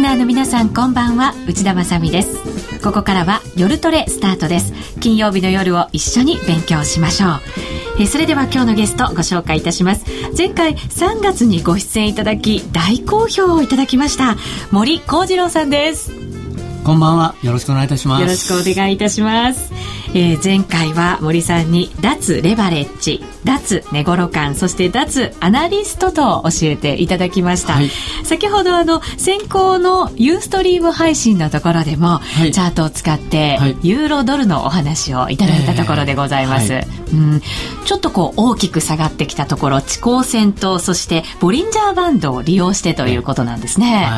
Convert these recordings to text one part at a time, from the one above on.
スナーの皆さんこんばんは。内田まさです。ここからは夜トレスタートです。金曜日の夜を一緒に勉強しましょう。えそれでは今日のゲストご紹介いたします。前回3月にご出演いただき大好評をいただきました森幸次郎さんです。こんばんは。よろしくお願いいたします。よろしくお願いいたします。えー、前回は森さんに脱レバレッジ脱寝頃感そして脱アナリストと教えていただきました、はい、先ほどあの先行のユーストリーム配信のところでも、はい、チャートを使って、はい、ユーロドルのお話をいただいたところでございます、えー、うん、ちょっとこう大きく下がってきたところ遅行線とそしてボリンジャーバンドを利用してということなんですね、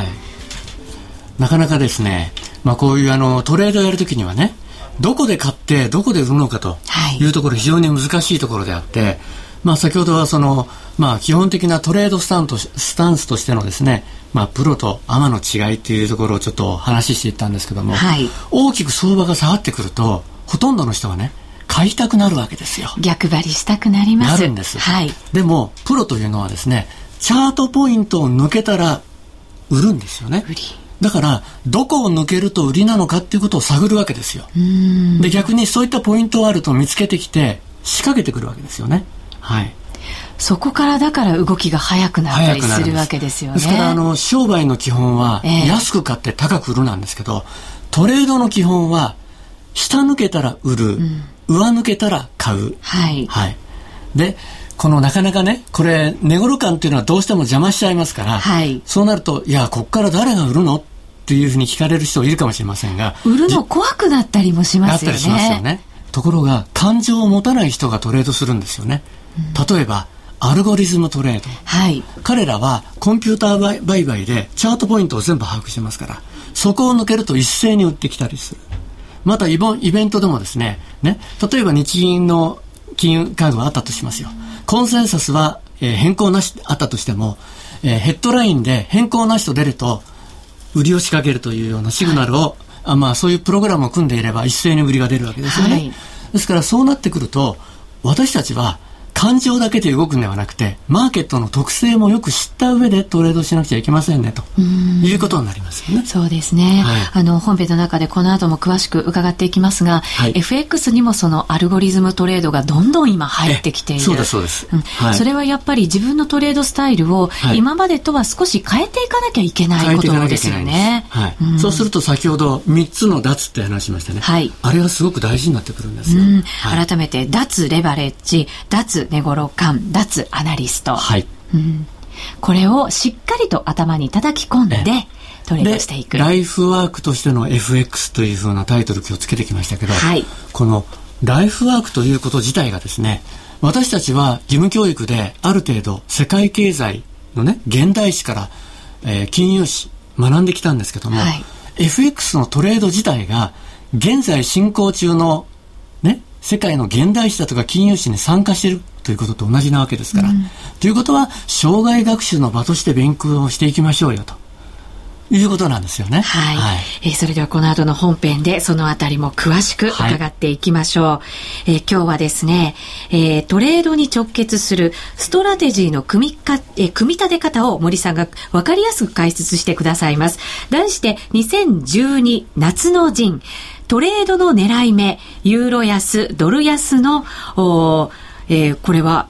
なかなかですねまあこういうあのトレードをやるときにはねどこで買ってどこで売るのかとい。うところ、非常に難しいところであって、まあ、先ほどはその、まあ、基本的なトレードスタンとスタンスとしてのですね、まあ、プロとアマの違いというところをちょっと話していったんですけども、はい、大きく相場が下がってくるとほとんどの人はね買いたくなるわけですよ。逆張りしたくなります。なるんです、はい、でもプロというのはですねチャートポイントを抜けたら売るんですよね。売りだから、どこを抜けると売りなのかっていうことを探るわけですよ。で、逆にそういったポイントがあると見つけてきて、仕掛けてくるわけですよね。はい。そこからだから動きが早くなったりするわけですよね。ですから、あの、商売の基本は、安く買って高く売るなんですけど、トレードの基本は、下抜けたら売る、うん、上抜けたら買う。はい。はい。で、このなかなかね、これ、寝頃感っていうのはどうしても邪魔しちゃいますから、はい、そうなると、いや、こっから誰が売るのっていうふうに聞かれる人いるかもしれませんが売るの怖くなったりもしますよね。よね。ところが感情を持たない人がトレードするんですよね。うん、例えばアルゴリズムトレード、はい、彼らはコンピューター売買でチャートポイントを全部把握してますからそこを抜けると一斉に売ってきたりするまたイベントでもですねね例えば日銀の金融緩和があったとしますよコンセンサスは、えー、変更なしあったとしても、えー、ヘッドラインで変更なしと出ると売りを仕掛けるというようなシグナルを、はい、あまあ、そういうプログラムを組んでいれば一斉に売りが出るわけですよね。はい、ですからそうなってくると私たちは感情だけで動くんではなくてマーケットの特性もよく知った上でトレードしなくちゃいけませんねということになりますよね。そうですね、はい、あの本編の中でこの後も詳しく伺っていきますが、はい、FX にもそのアルゴリズムトレードがどんどん今入ってきている。そうですそうです、うん。はい、それはやっぱり自分のトレードスタイルを今までとは少し変えていかなきゃいけないことですよね。はい、うん、そうすると先ほど3つの脱って話しましたね、はい、あれはすごく大事になってくるんですよ。うん、改めて脱レバレッジ脱寝頃感脱アナリスト、はい。うん、これをしっかりと頭に叩き込んで、トレードしていく。ライフワークとしての FX というふうなタイトル今日つけてきましたけど、はい、このライフワークということ自体がですね私たちは義務教育である程度世界経済のね現代史から、えー、金融史学んできたんですけども、はい、FX のトレード自体が現在進行中のね世界の現代史だとか金融史に参加しているということと同じなわけですから。うん、ということは、障害学習の場として勉強をしていきましょうよと。いうことなんですよね。はい。はい、えー、それではこの後の本編でそのあたりも詳しく伺っていきましょう。はい、えー、今日はですね、えー、トレードに直結するストラテジーの組みか、えー、組み立て方を森さんが分かりやすく解説してくださいます。題して、2012夏の陣。トレードの狙い目、ユーロ安、ドル安の、えー、これは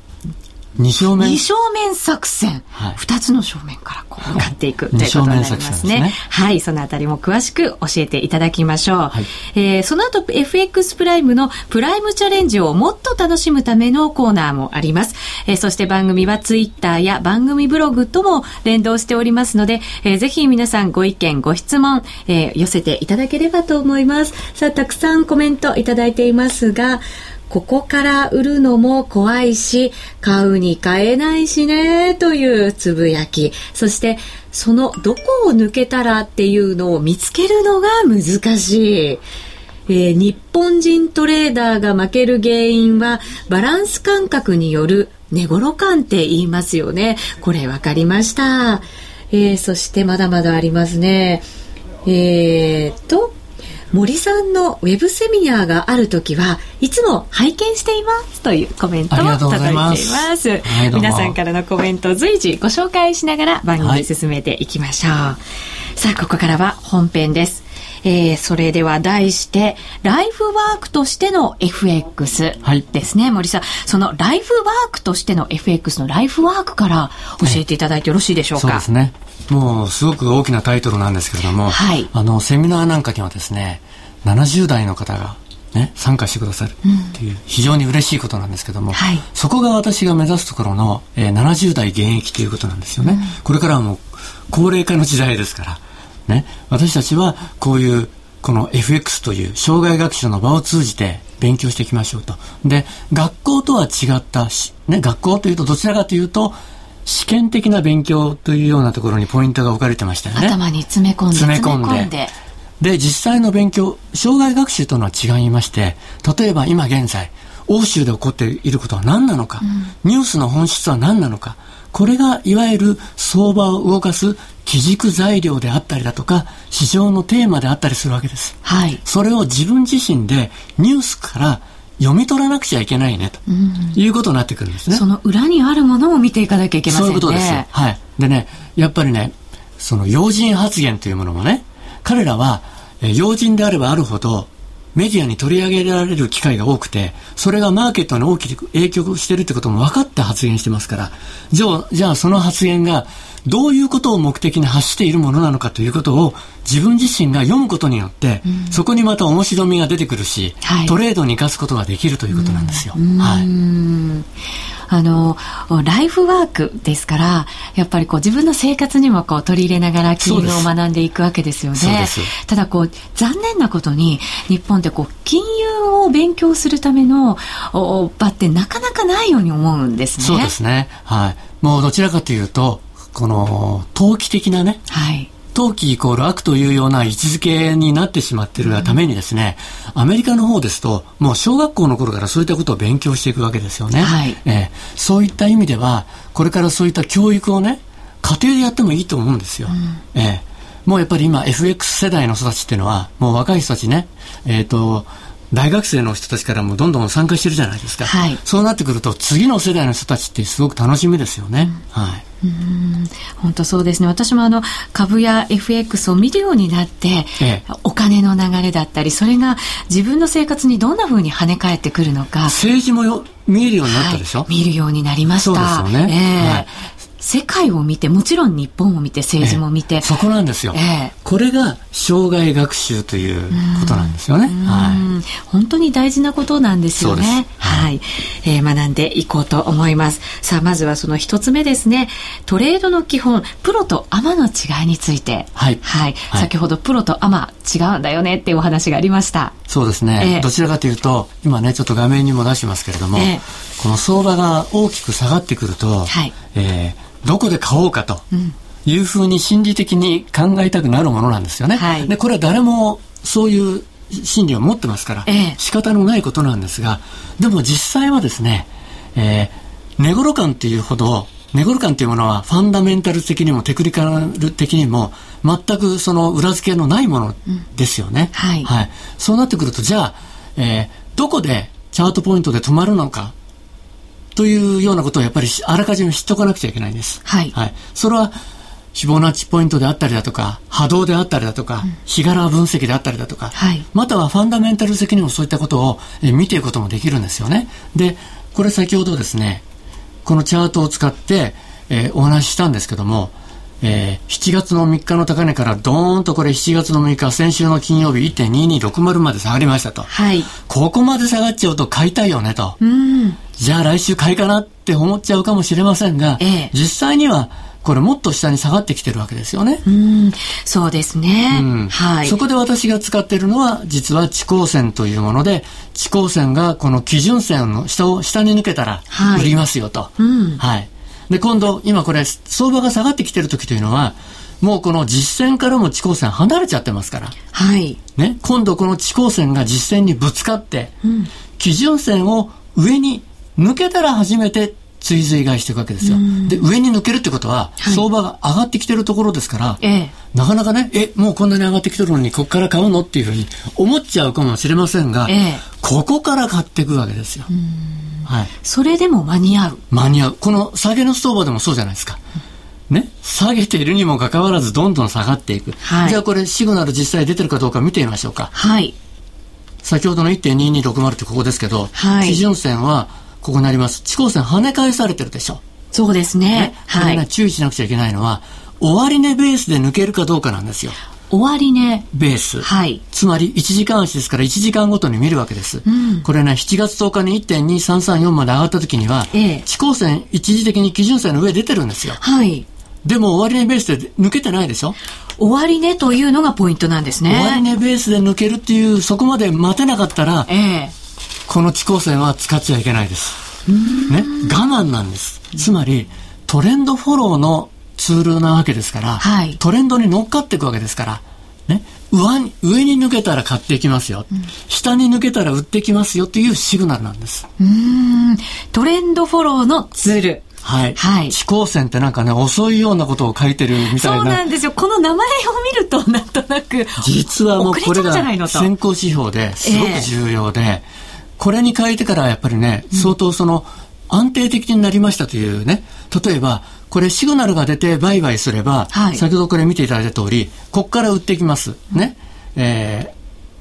二正面二正面作戦、はい、2つの正面からこう向かっていくということになりますね。ねはい、そのあたりも詳しく教えていただきましょう。はい、えー、その後 FX プライムのプライムチャレンジをもっと楽しむためのコーナーもあります。えー、そして番組はツイッターや番組ブログとも連動しておりますので、えー、ぜひ皆さんご意見ご質問、えー、寄せていただければと思います。さあたくさんコメントいただいていますが。ここから売るのも怖いし、買うに買えないしね、というつぶやき。そして、そのどこを抜けたらっていうのを見つけるのが難しい。えー、日本人トレーダーが負ける原因はバランス感覚による寝頃感って言いますよね。これ分かりました。えー、そしてまだまだありますね。えー、と、森さんのウェブセミナーがある時はいつも拝見していますというコメントも届いています。皆さんからのコメントを随時ご紹介しながら番組進めていきましょう。はい、さあ、ここからは本編です。えー、それでは題して、ライフワークとしての FX ですね、はい、森さん。そのライフワークとしての FX のライフワークから教えていただいてよろしいでしょうか？そうですね。もうすごく大きなタイトルなんですけれども、はい、あの、セミナーなんかにはですね、70代の方がね、参加してくださるっていう非常に嬉しいことなんですけども、はい、そこが私が目指すところの、えー、70代現役ということなんですよね、うん、これからはもう高齢化の時代ですからね、私たちはこういうこの FX という障害学習の場を通じて勉強していきましょうと。で、学校とは違ったね、学校というとどちらかというと、試験的な勉強というようなところにポイントが置かれてましたよね。頭に詰め込んで。詰め込んで。で、実際の勉強、障害学習とのは違いまして、例えば今現在、欧州で起こっていることは何なのか、うん、ニュースの本質は何なのか、これがいわゆる相場を動かす基軸材料であったりだとか、市場のテーマであったりするわけです。はい。それを自分自身でニュースから読み取らなくちゃいけないねと、いうことになってくるんですね。その裏にあるものを見ていかなきゃいけませんね。そういうことです。はい。でね、やっぱりね、その要人発言というものもね、彼らは、え要人であればあるほど、メディアに取り上げられる機会が多くて、それがマーケットに大きく影響してるってことも分かって発言してますから、じゃあ、じゃあその発言がどういうことを目的に発しているものなのかということを自分自身が読むことによって、うん、そこにまた面白みが出てくるし、はい、トレードに生かすことができるということなんですよ。はいあの、ライフワークですから、やっぱりこう自分の生活にもこう取り入れながら金融を学んでいくわけですよね。ただこう、残念なことに、日本ってこう、金融を勉強するための場ってなかなかないように思うんですね。そうですね。はい。もうどちらかというと、この、投機的なね、はい。投機イコール悪というような位置づけになってしまっているがためにですね、うん、アメリカの方ですと、もう小学校の頃からそういったことを勉強していくわけですよね。はい、えー、そういった意味では、これからそういった教育をね、家庭でやってもいいと思うんですよ。うん、えー、もうやっぱり今 FX 世代の人たちっていうのは、もう若い人たちね、えっ、ー、と、大学生の人たちからもどんどん参加してるじゃないですか。はい、そうなってくると、次の世代の人たちってすごく楽しみですよね。うん、はい。うん。本当そうですね。私もあの株や FX を見るようになって、ええ、お金の流れだったりそれが自分の生活にどんなふうに跳ね返ってくるのか。政治もよ見えるようになったでしょ、はい、見るようになりました。そうですよね、えー、はい世界を見て、もちろん日本を見て、政治も見て。そこなんですよ。えこれが障害学習ということなんですよね。はい、本当に大事なことなんですよね。はい、えー、学んでいこうと思います。さあ、まずはその一つ目ですね。トレードの基本、プロとアマの違いについて。はい。はい。先ほどプロとアマ違うんだよねっていうお話がありました。そうですね。えー、どちらかというと、今ね、ちょっと画面にも出しますけれども、えー、この相場が大きく下がってくると、はい。えーどこで買おうかというふうに心理的に考えたくなるものなんですよね。はい、でこれは誰もそういう心理を持ってますから、ええ、仕方のないことなんですがでも実際はですね、えー、寝頃感っていうほど寝頃感っていうものはファンダメンタル的にもテクニカル的にも全くその裏付けのないものですよね。うん、はい、はい、そうなってくるとじゃあ、えー、どこでチャートポイントで止まるのかというようなことをやっぱりあらかじめ知っておかなくちゃいけないんです。はい。はい。それは、フィボナッチポイントであったりだとか、波動であったりだとか、うん、日柄分析であったりだとか、はい、またはファンダメンタル的にもそういったことをえ見ていくこともできるんですよね。で、これ先ほどですね、このチャートを使って、えー、お話ししたんですけども、えー、7月の3日の高値からドーンとこれ7月の6日、先週の金曜日1.2260まで下がりましたと。はい。ここまで下がっちゃうと買いたいよねと。うん。じゃあ来週買いかなって思っちゃうかもしれませんが、ええ、実際にはこれもっと下に下がってきてるわけですよね。うん、そうですね。うん、はい。そこで私が使っているのは、実は地高線というもので、地高線がこの基準線の下を、下に抜けたら、売りますよと。はい。うん、はい。で、今度、今これ、相場が下がってきてる時というのは、もうこの実線からも地高線離れちゃってますから。はい。ね、今度この地高線が実線にぶつかって、うん、基準線を上に抜けたら初めて追随買いしていくわけですよ。で、上に抜けるってことは、はい、相場が上がってきてるところですから、ええ、なかなかね、え、もうこんなに上がってきてるのに、ここから買うのっていうふうに思っちゃうかもしれませんが、え、ここから買っていくわけですよ。はい。それでも間に合う間に合う。この下げの相場でもそうじゃないですか。ね、下げているにもかかわらずどんどん下がっていく。はい、じゃあこれシグナル実際出てるかどうか見てみましょうか。はい。先ほどの1.2260ってここですけど、はい、基準線はここになります。地高線跳ね返されてるでしょ。そうですね。ねはい。注意しなくちゃいけないのは、終値ベースで抜けるかどうかなんですよ。終値ベース。はい。つまり1時間足ですから1時間ごとに見るわけです。うん、これね、7月10日に1.2334まで上がった時には、ええ、地高線一時的に基準線の上出てるんですよ。はい。でも終値ベースで抜けてないでしょ？終値というのがポイントなんですね。終値ベースで抜けるっていう、そこまで待てなかったら、ええ、この地高線は使っちゃいけないです。ね、我慢なんです。つまり、トレンドフォローのツールなわけですから、はい、トレンドに乗っかっていくわけですから、ね、上に上に抜けたら買っていきますよ、うん、下に抜けたら売ってきますよっていうシグナルなんです。うんトレンドフォローのツール。はい。はい。地高線ってなんかね、遅いようなことを書いてるみたいな。そうなんですよ。この名前を見ると、なんとなく。実はもうこれが先行指標ですごく重要で、えー、これに変えてからやっぱりね、相当その、安定的になりましたというね、例えば、これシグナルが出て売買すれば、はい、先ほどこれ見ていただいた通り、ここから売っていきます。ね。え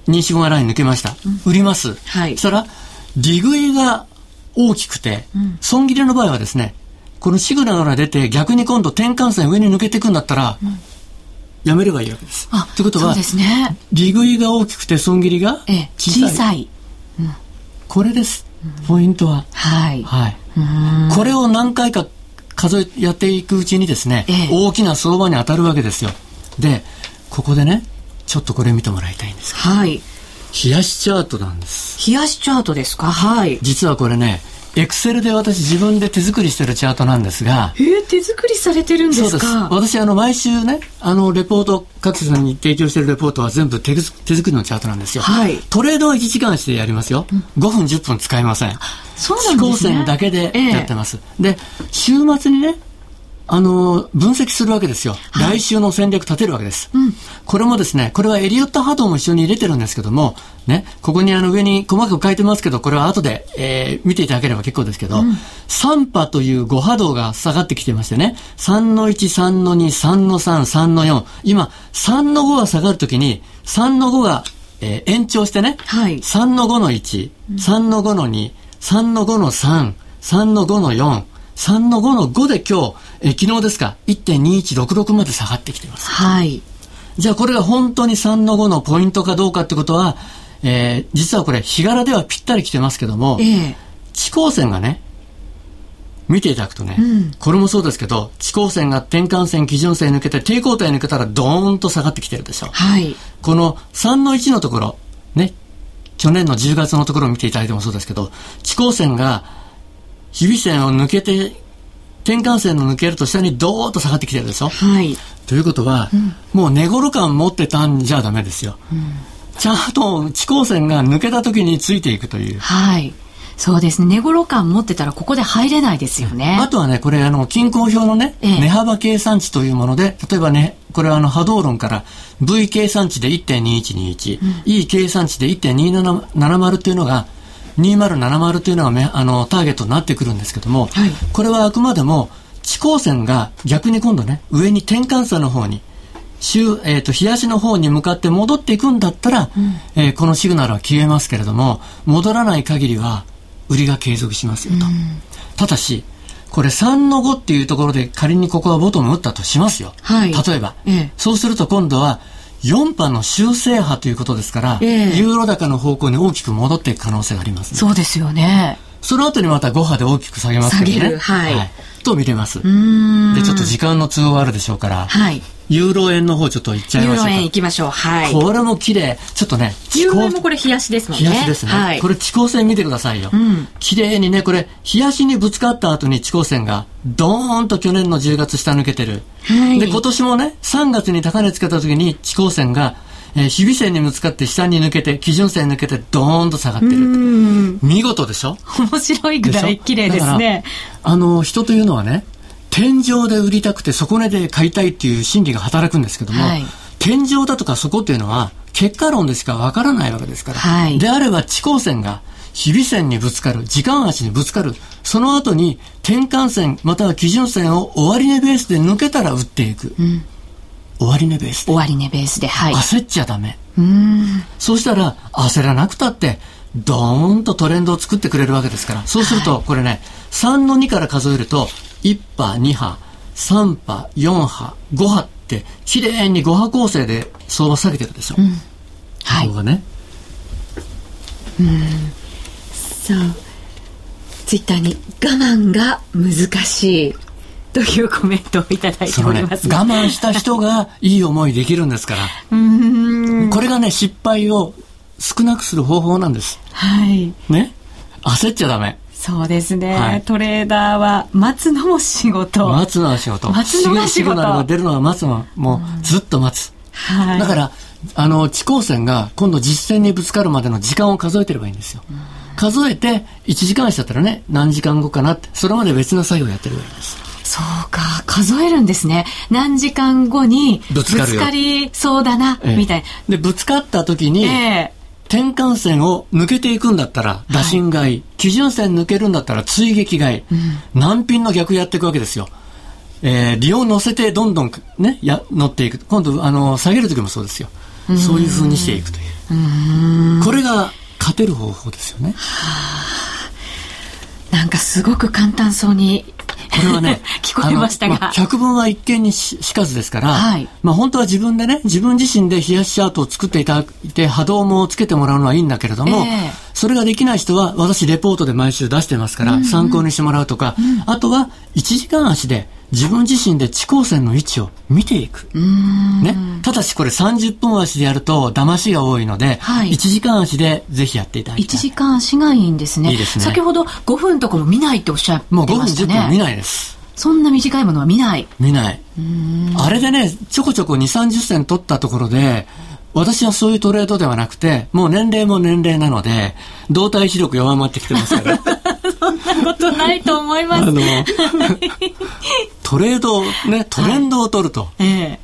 ー、認識後ライン抜けました。売ります。はい。そしたら、利食いが大きくて、損切りの場合はですね、このシグナルが出て逆に今度転換線上に抜けていくんだったら、うん、やめればいいわけです。あ、ということは、ね。利食いが大きくて損切りが小さい。小さい。うん、これです。ポイントは。はい。はい。これを何回か数え、やっていくうちにですね、ええ、大きな相場に当たるわけですよ。で、ここでね、ちょっとこれ見てもらいたいんですはい。冷やしチャートなんです。冷やしチャートですか？はい。実はこれね、エクセルで私自分で手作りしてるチャートなんですが。えー、手作りされてるんですか？そうです。私、あの、毎週ね、あの、レポート、各社さんに提供してるレポートは全部手手作りのチャートなんですよ。はい。トレードは1時間してやりますよ。うん、5分、10分使いません。そうなんですね。線だけでやってます。えー、で、週末にね、あの、分析するわけですよ。はい、来週の戦略立てるわけです。うん、これもですね、これはエリオット波動も一緒に入れてるんですけども、ね、ここにあの上に細かく書いてますけど、これは後で、えー、見ていただければ結構ですけど、うん、3波という5波動が下がってきてましてね、3の1、3の2、3の3、3の4、今、3の5が下がるときに、3の5が、えー、延長してね、はい、3の5の1、3の5の2、3の5の3、3の5の4、3の5の5で今日、え昨日ですか、1.2166まで下がってきています。はい。じゃあこれが本当に3の5のポイントかどうかってことは、えー、実はこれ、日柄ではぴったり来てますけども、えー、地高線がね、見ていただくとね、うん、これもそうですけど、地高線が転換線、基準線抜けて、抵抗体抜けたらドーンと下がってきてるでしょ。はい。この3の1のところ、ね、去年の10月のところを見ていただいてもそうですけど、地高線が日々線を抜けて、転換線の抜けると下にドーッと下がってきてるでしょ？はい。ということは、うん、もう寝頃感持ってたんじゃダメですよ。うん、ちゃんと地高線が抜けた時についていくという。はい。そうですね。寝頃感持ってたらここで入れないですよね。あとはね、これあの、均衡表のね、ええ、値幅計算値というもので、例えばね、これはあの波動論から V 計算値で1.2121、うん、E 計算値で1.2770というのが、2070というのがあのターゲットになってくるんですけども、はい、これはあくまでも地高線が逆に今度ね上に転換差の方に週、えーと、冷やしの方に向かって戻っていくんだったら、うん、えー、このシグナルは消えますけれども戻らない限りは売りが継続しますよと、うん、ただしこれ3の5っていうところで仮にここはボトム打ったとしますよ、はい、例えば、ええ、そうすると今度は4波の修正波ということですから、えー、ユーロ高の方向に大きく戻っていく可能性があります、ね、そうですよね。その後にまた5波で大きく下げますけどね。はい、はい。と見れます。で、ちょっと時間の都合あるでしょうから、はい。ユーロ円の方ちょっと行っちゃいましょうユーロ円行きましょう。はい。これも綺麗。ちょっとね。ユーロ円もこれ冷やしですもんね。冷やしですね。はい。これ地高線見てくださいよ。うん。綺麗にね、これ、冷やしにぶつかった後に地高線が、ドーンと去年の10月下抜けてる。はい。で、今年もね、3月に高値つけた時に地高線が、えー、日々線にぶつかって下に抜けて、基準線抜けてドーンと下がってる見事でしょ？面白いぐらい綺麗ですね。あの、人というのはね、天井で売りたくて底値で買いたいっていう心理が働くんですけども、はい、天井だとか底っていうのは結果論でしかわからないわけですから、はい、であれば地高線が日々線にぶつかる、時間足にぶつかる、その後に転換線または基準線を終値ベースで抜けたら打っていく。うん、終値ベースで。終値ベースで、はい。焦っちゃダメ。うんそうしたら焦らなくたって、ドーンとトレンドを作ってくれるわけですから。そうすると、これね、3の2から数えると、1波、2波、3波、4波、5波って、きれいに5波構成で相場下げてるでしょ。うん、はい。ここがね。うん。そう。ツイッターに我慢が難しい。というコメントをいただいております、ね、我慢した人がいい思いできるんですから。これがね、失敗を少なくする方法なんです。はい。ね？焦っちゃダメ。そうですね、はい、トレーダーは待つのも仕事。待つのは仕事。待つのが仕事。シグナルが出るのは待つのはもうずっと待つ。はい。だから、あの、地高線が今度実線にぶつかるまでの時間を数えてればいいんですよ。数えて、1時間足だったらね、何時間後かなって、それまで別の作業をやってればいいんです。そうか、数えるんですね。何時間後にぶつかりそうだな、ええ、みたいな。で、ぶつかった時に、え転換線を抜けていくんだったら打診買い、はい、基準線抜けるんだったら追撃買い、うん、難品の逆やっていくわけですよ。えー、利用乗せてどんどんね、や、乗っていく。今度、あの、下げる時もそうですよ。うそういうふうにしていくという。うこれが勝てる方法ですよね。はあ、なんかすごく簡単そうにこれはね、聞こえましたが。まあ、百聞は一見にしかずですから、はい、まあ本当は自分でね、自分自身で冷やしチャートを作っていただいて波動もつけてもらうのはいいんだけれども、えー、それができない人は私レポートで毎週出してますから、参考にしてもらうとか、うん、あとは1時間足で自分自身で地高線の位置を見ていく。ね。ただしこれ30分足でやると騙しが多いので、はい、1時間足でぜひやっていただきたい。1時間足がいいんですね。いいですね。先ほど5分とかも見ないっておっしゃってましたね。もう5分10分見ないです。そんな短いものは見ない。見ない。あれでね、ちょこちょこ2、30銭取ったところで、私はそういうトレードではなくて、もう年齢も年齢なので、動体視力弱まってきてますから。そんなことないと思います。あの、トレード、ね、トレンドを取ると。はい、え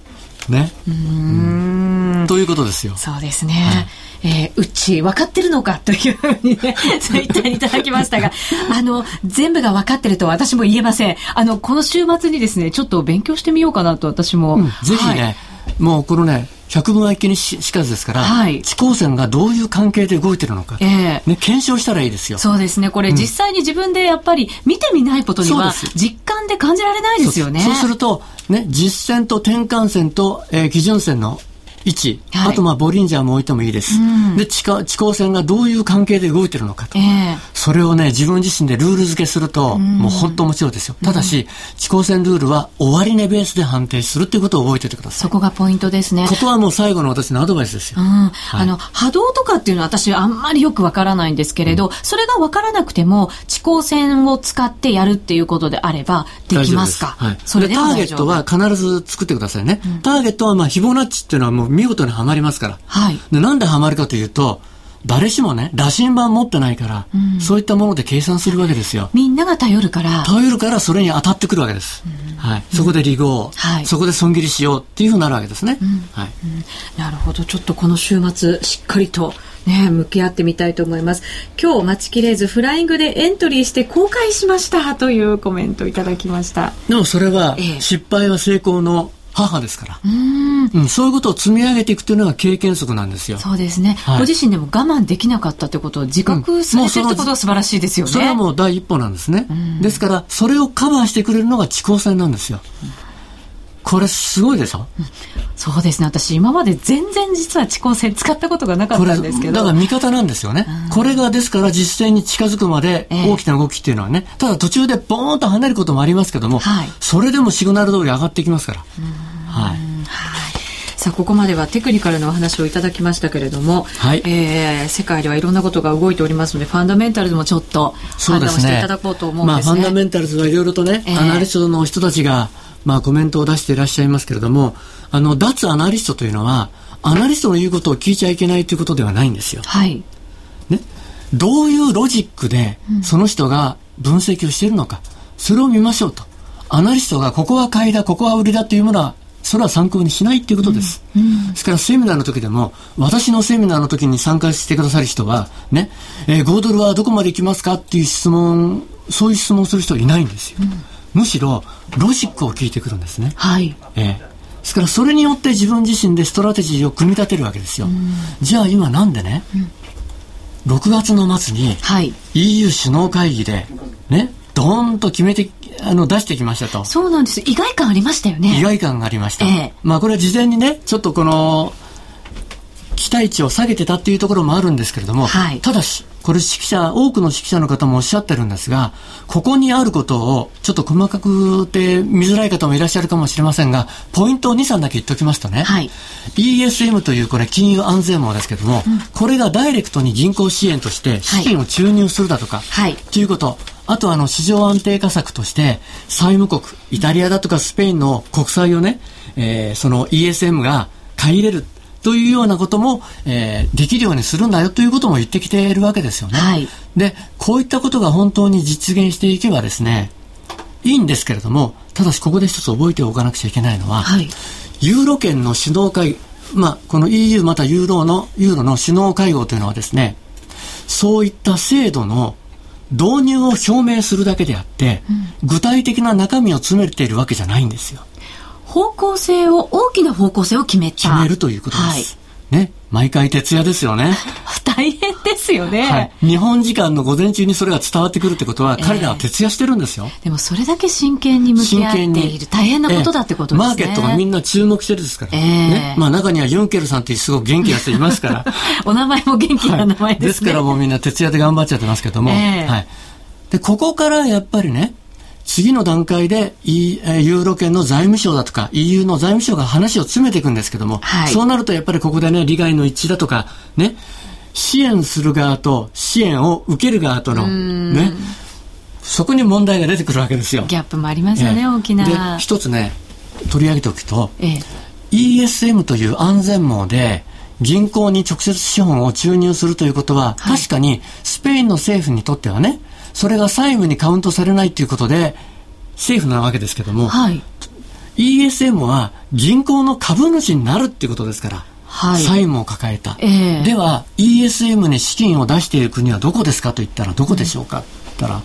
えね。うん。ということですよ。そうですね。はいえー、うち分かってるのかというふうにね、ツイッターにいただきましたが、あの、全部が分かってると私も言えません。あの、この週末にですね、ちょっと勉強してみようかなと私も。うん、ぜひね、はい、もうこのね、百分は一見にしかずですから、はい、地高線がどういう関係で動いてるのか、えー、ね、検証したらいいですよ。そうですね。これ、実際に自分でやっぱり見てみないことには、実感で感じられないですよね。そうすると、ね、実線と転換線と、えー、基準線の位置、はい、あとまあボリンジャーも置いてもいいです。うん、で地下、地高線がどういう関係で動いてるのかと、えー、それをね、自分自身でルール付けすると、うん、もう本当面白いですよ。ただし、地高線ルールは終値ベースで判定するっていうことを覚えておいてください。そこがポイントですね。ここはもう最後の私のアドバイスですよ。うんはい、あの、波動とかっていうのは私あんまりよくわからないんですけれど、それがわからなくても、地高線を使ってやるっていうことであれば、できますか？はい。それでターゲットは必ず作ってくださいね。ターゲットはまあ、フィボナッチっていうのはもう見事にはまりますから。はい。で、なんでハマるかというと、誰しもね、打診版持ってないから、うん、そういったもので計算するわけですよ。みんなが頼るから。頼るからそれに当たってくるわけです。うん、はい。そこで利合、はい、そこで損切りしようっていうふうになるわけですね。うん、はい、なるほど。ちょっとこの週末、しっかりと、ね、向き合ってみたいと思います。今日待ちきれずフライングでエントリーして公開しましたというコメントいただきました。でもそれは、失敗は成功の母ですから。うんうん、そういうことを積み上げていくというのが経験則なんですよ。そうですね。はい、ご自身でも我慢できなかったということを自覚されてるってことは素晴らしいですよね。それはもう第一歩なんですね。ですから、それをカバーしてくれるのが地高線なんですよ。これすごいでしょ、うん、そうですね。私今まで全然実は地高線使ったことがなかったんですけど。だから味方なんですよね。うん、これがですから実践に近づくまで大きな動きっていうのはね、えー、ただ途中でボーンと離れることもありますけども、はい、それでもシグナル通り上がっていきますから。はい。さあここまではテクニカルのお話をいただきましたけれども、はい、えー、世界ではいろんなことが動いておりますのでファンダメンタルズもちょっと判断をしていただこうと思うんですね。まあ、ファンダメンタルズはいろいろとね、えー、アナリストの人たちが、まあ、コメントを出していらっしゃいますけれどもあの脱アナリストというのはアナリストの言うことを聞いちゃいけないということではないんですよ。はい、ね、どういうロジックでその人が分析をしているのか、それを見ましょうと。アナリストがここは買いだ、ここは売りだというものはそれは参考にしないっていうことです。うんうん、ですからセミナーの時でも、私のセミナーの時に参加してくださる人は、ね、えー、豪ドルはどこまで行きますかっていう質問、そういう質問をする人はいないんですよ。うん、むしろ、ロジックを聞いてくるんですね。はい。えーですからそれによって自分自身でストラテジーを組み立てるわけですよ。じゃあ今なんでね、うん、6月の末に EU 首脳会議でね、ドーンと決めてあの出してきましたと。そうなんです。意外感ありましたよね。意外感がありました。ええ、まあこれは事前にね、ちょっとこの期待値を下げてたっていうところもあるんですけれども、はい、ただし、これ指揮者、多くの指揮者の方もおっしゃってるんですが、ここにあることをちょっと細かくて見づらい方もいらっしゃるかもしれませんが、ポイントを2、3だけ言っておきますとね、はい、ESM というこれ金融安全網ですけども、うん、これがダイレクトに銀行支援として資金を注入するだとか、はい、ということ、あとあの市場安定化策として債務国、イタリアだとかスペインの国債をね、えー、その ESM が買い入れるというようなことも、えー、できるようにするんだよということも言ってきているわけですよね。はい、で、こういったことが本当に実現していけばですね、いいんですけれども、ただしここで一つ覚えておかなくちゃいけないのは、はい、ユーロ圏の首脳会、まあ、この EU またユーロの、ユーロの首脳会合というのはですね、そういった制度の導入を表明するだけであって、うん、具体的な中身を詰めているわけじゃないんですよ。方向性を、大きな方向性を決めた。決めるということです。はい、ね。毎回徹夜ですよね。大変ですよね、はい。日本時間の午前中にそれが伝わってくるってことは、えー、彼らは徹夜してるんですよ。でもそれだけ真剣に向き合っている大変なことだってことですね。えー、マーケットがみんな注目してるですから。えー、ね。まあ中にはユンケルさんってすごく元気な人いますから。お名前も元気な名前ですね、はい、ですからもうみんな徹夜で頑張っちゃってますけども。えー、はい。で、ここからやっぱりね、次の段階で、ユーロ圏の財務省だとか EU の財務省が話を詰めていくんですけども、はい、そうなるとやっぱりここでね、利害の一致だとか、ね、支援する側と支援を受ける側との、ね、そこに問題が出てくるわけですよ。ギャップもありますよね、大きな。で、一つね、取り上げておくと、ええ、ESM という安全網で、銀行に直接資本を注入するということは、はい、確かにスペインの政府にとってはね、それが債務にカウントされないということで、政府なわけですけども、はい、ESM は銀行の株主になるっていうことですから、はい、債務を抱えた、えー、では ESM に資金を出している国はどこですかと言ったらどこでしょうか、うん、言ったら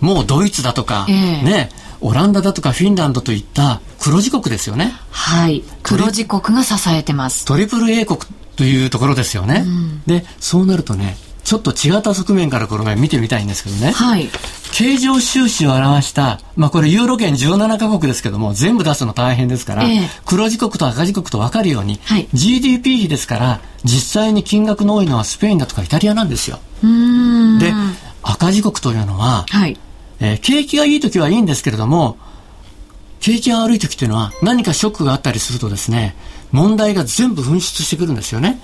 もうドイツだとか、えー、ねオランダだとかフィンランドといった黒字国ですよね。はい。黒字国が支えてます。トリプル A 国というところですよね、うん、でそうなるとねちょっと違った側面からこれ見てみたいんですけどね。はい。経常収支を表した、まあこれユーロ圏17カ国ですけども、全部出すの大変ですから、えー、黒字国と赤字国と分かるように、はい、GDP 比ですから、実際に金額の多いのはスペインだとかイタリアなんですよ。で、赤字国というのは、はい、えー、景気がいい時はいいんですけれども、景気が悪い時っていうのは何かショックがあったりするとですね、問題が全部噴出してくるんですよね。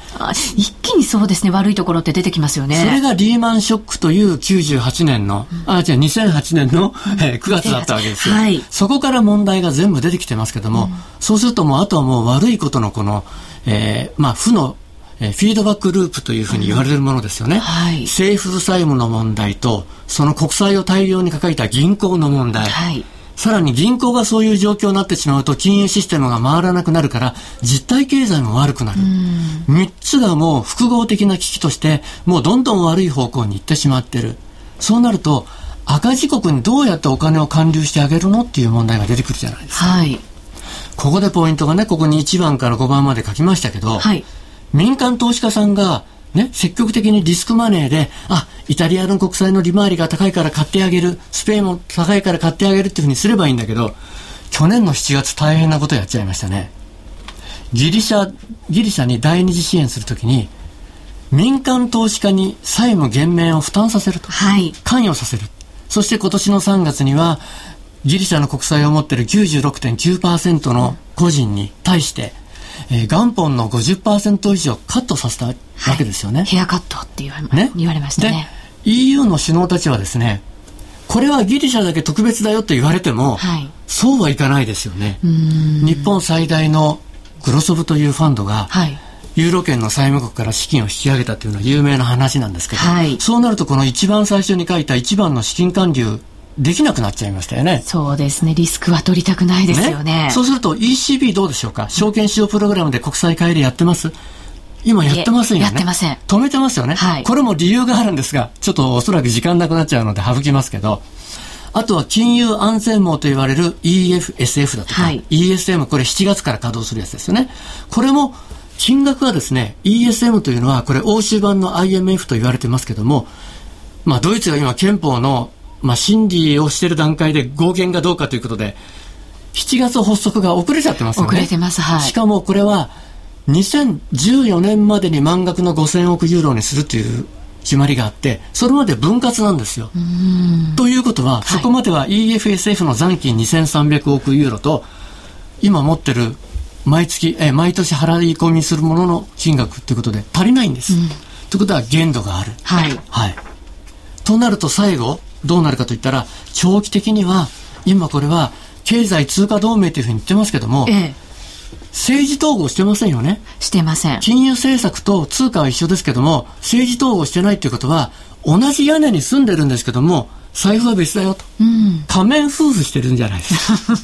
一気にそうですね、悪いところって出てきますよね。それがリーマンショックという98年の、うん、あ、じゃあ2008年の、えー、9月だったわけですよ。はい、そこから問題が全部出てきてますけども、うん、そうするともうあとはもう悪いことのこの、えー、まあ負のえフィードバックループというふうに言われるものですよね、うんはい、政府債務の問題とその国債を大量に抱えた銀行の問題、はい、さらに銀行がそういう状況になってしまうと金融システムが回らなくなるから実体経済も悪くなる。3つがもう複合的な危機としてもうどんどん悪い方向に行ってしまってる。そうなると赤字国にどうやってお金を還流してあげるのっていう問題が出てくるじゃないですか。はい、ここでポイントがね、ここに1番から5番まで書きましたけど、はい、民間投資家さんがね、積極的にリスクマネーで、あ、イタリアの国債の利回りが高いから買ってあげる、スペインも高いから買ってあげるっていうふうにすればいいんだけど、去年の7月大変なことやっちゃいましたね。ギリシャ、ギリシャに第二次支援するときに、民間投資家に債務減免を負担させると。はい。関与させる。そして今年の3月には、ギリシャの国債を持っている96.9%の個人に対して、えー、元本の50%以上カットさせたわけですよね。はい、ヘアカットって言われ,、ね、言われましたね。EU の首脳たちはですね、これはギリシャだけ特別だよと言われても、はい、そうはいかないですよね。日本最大のグロソブというファンドが、はい、ユーロ圏の債務国から資金を引き上げたというのは有名な話なんですけど、はい、そうなるとこの一番最初に書いた一番の資金還流できなくなっちゃいましたよね。そうですね。リスクは取りたくないですよね。ねそうすると ECB どうでしょうか？証券市場プログラムで国債買い入れやってます？今やってませんよね。やってません。止めてますよね。はい。これも理由があるんですが、ちょっとおそらく時間なくなっちゃうので省きますけど、あとは金融安全網と言われる EFSF だとか、はい、ESM、これ7月から稼働するやつですよね。これも金額はですね、ESM というのは、これ欧州版の IMF と言われてますけども、まあドイツが今憲法の、まあ審理をしている段階で合憲がどうかということで、7月発足が遅れちゃってますよね。遅れてます、はい。しかもこれは、2014年までに満額の5000億ユーロにするという決まりがあって、それまで分割なんですよ。ということは、はい、そこまでは EFSF の残金2300億ユーロと、今持ってる毎月、え毎年払い込みするものの金額ということで足りないんです。うん、ということは限度がある。はい。はい。となると最後、どうなるかといったら、長期的には、今これは、経済通貨同盟というふうに言ってますけども、ええ、政治統合してませんよね。してません。金融政策と通貨は一緒ですけども、政治統合してないということは、同じ屋根に住んでるんですけども、財布は別だよと。うん、仮面夫婦してるんじゃないですか。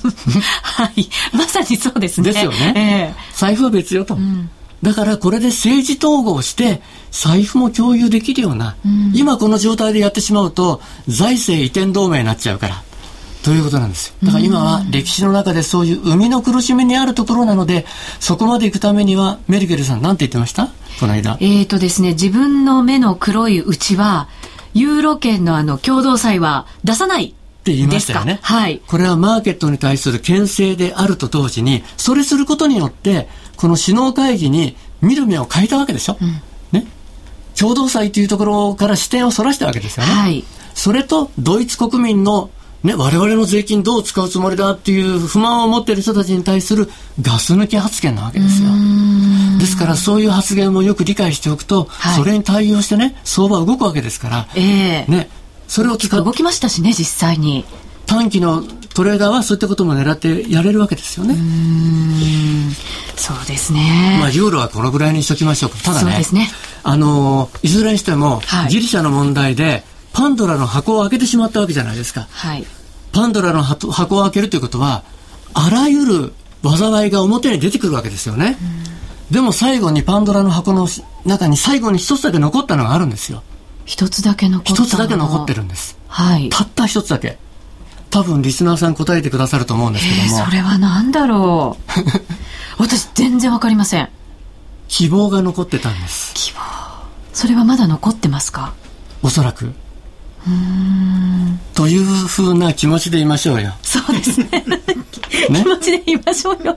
はい。まさにそうですね。ですよね。えー、財布は別よと。うんだからこれで政治統合して財布も共有できるような、うん、今この状態でやってしまうと財政移転同盟になっちゃうからということなんですよ。だから今は歴史の中でそういう生みの苦しみにあるところなので、そこまで行くためには、メルケルさんなんて言ってました？この間。えっ、ー、とですね、自分の目の黒いうちは、ユーロ圏のあの共同債は出さないって言いましたよね。はい。これはマーケットに対する牽制であると同時に、それすることによって、この首脳会議に見る目を変えたわけでしょ？うん、ね。共同債というところから視点をそらしたわけですよね。はい。それと、ドイツ国民のね、我々の税金どう使うつもりだっていう不満を持っている人たちに対するガス抜き発言なわけですよ。ですからそういう発言もよく理解しておくと、はい、それに対応してね、相場動くわけですから、えー、ね、それを使動きましたしね、実際に。短期のトレーダーはそういったことも狙ってやれるわけですよね。そうですね。まあ、ユーロはこのぐらいにしときましょうか。ただね、ねあの、いずれにしても、はい、ギリシャの問題で、パンドラの箱を開けてしまったわけじゃないですか。はい。パンドラの箱を開けるということは、あらゆる災いが表に出てくるわけですよね。でも最後にパンドラの箱の中に最後に一つだけ残ったのがあるんですよ。一つだけ残った一つだけ残ってるんです。はい。たった一つだけ。多分リスナーさん答えてくださると思うんですけども。それは何だろう。私全然わかりません。希望が残ってたんです。希望。それはまだ残ってますか？おそらく。というふうな気持ちでいましょうよ。そうですね。ね？気持ちでいましょうよ。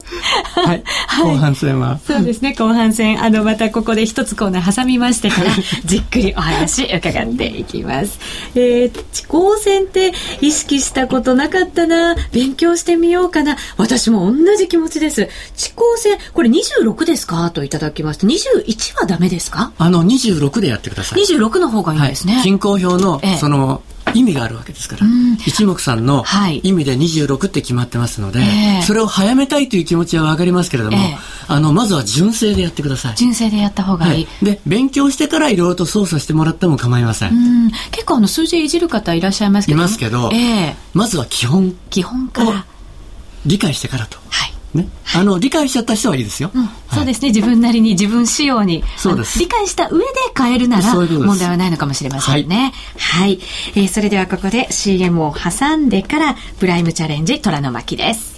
はい。後半戦は。そうですね、後半戦。あの、またここで一つコーナー挟みましてから、じっくりお話伺っていきます。えー、地高戦って意識したことなかったな、勉強してみようかな。私も同じ気持ちです。地高戦、これ26ですか？といただきました。21はダメですか？あの、26でやってください。26の方がいいですね。はい、均衡表の、ええ、その、意味があるわけですから、一目散の意味で26って決まってますので、はい、それを早めたいという気持ちは分かりますけれども、えー、あのまずは純正でやってください。純正でやった方がいい、はい、で勉強してからいろいろと操作してもらっても構いません。結構あの数字いじる方いらっしゃいますけどいますけど、えー、まずは基本基本から。理解してからと。はいね、あの理解しちゃった人はいいですよ、うん。はい、そうですね。自分なりに自分仕様に。そうです。理解した上で変えるなら問題はないのかもしれませんね。はい、はい、えー、それではここで CM を挟んでからプライムチャレンジ虎の巻です。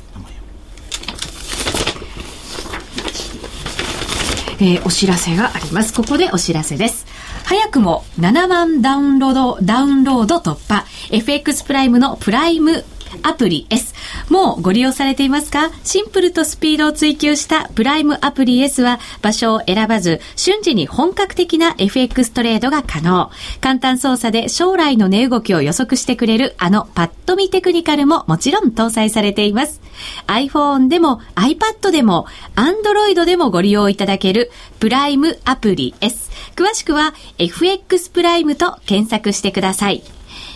えー、お知らせがあります。ここでお知らせです。早くも7万ダウンロード、ダウンロード突破。FX プライムのプライムアプリ S。もうご利用されていますか？シンプルとスピードを追求したプライムアプリ S は場所を選ばず瞬時に本格的な FX トレードが可能。簡単操作で将来の値動きを予測してくれるあのパッと見テクニカルももちろん搭載されています。iPhone でも iPad でも Android でもご利用いただけるプライムアプリ S。詳しくは FX プライムと検索してください。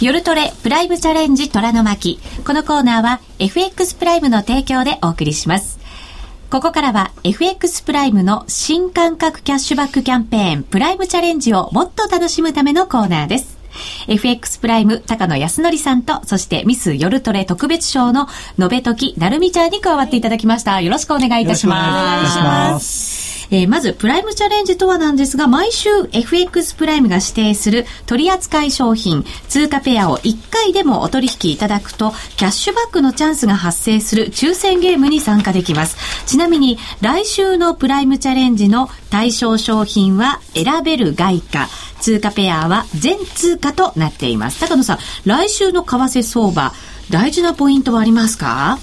夜トレプライムチャレンジ虎の巻このコーナーは FX プライムの提供でお送りしますここからは FX プライムの新感覚キャッシュバックキャンペーンプライムチャレンジをもっと楽しむためのコーナーです。FX プライム高野康則さんと、そしてミス夜トレ特別賞の延べ時なるみちゃんに加わっていただきました。よろしくお願いいたします。よろしくお願いします。えー、まず、プライムチャレンジとはなんですが、毎週 FX プライムが指定する取扱商品、通貨ペアを1回でもお取引いただくと、キャッシュバックのチャンスが発生する抽選ゲームに参加できます。ちなみに、来週のプライムチャレンジの対象商品は選べる外貨、通貨ペアは全通貨となっています。高野さん、来週の為替相場、大事なポイントはありますか？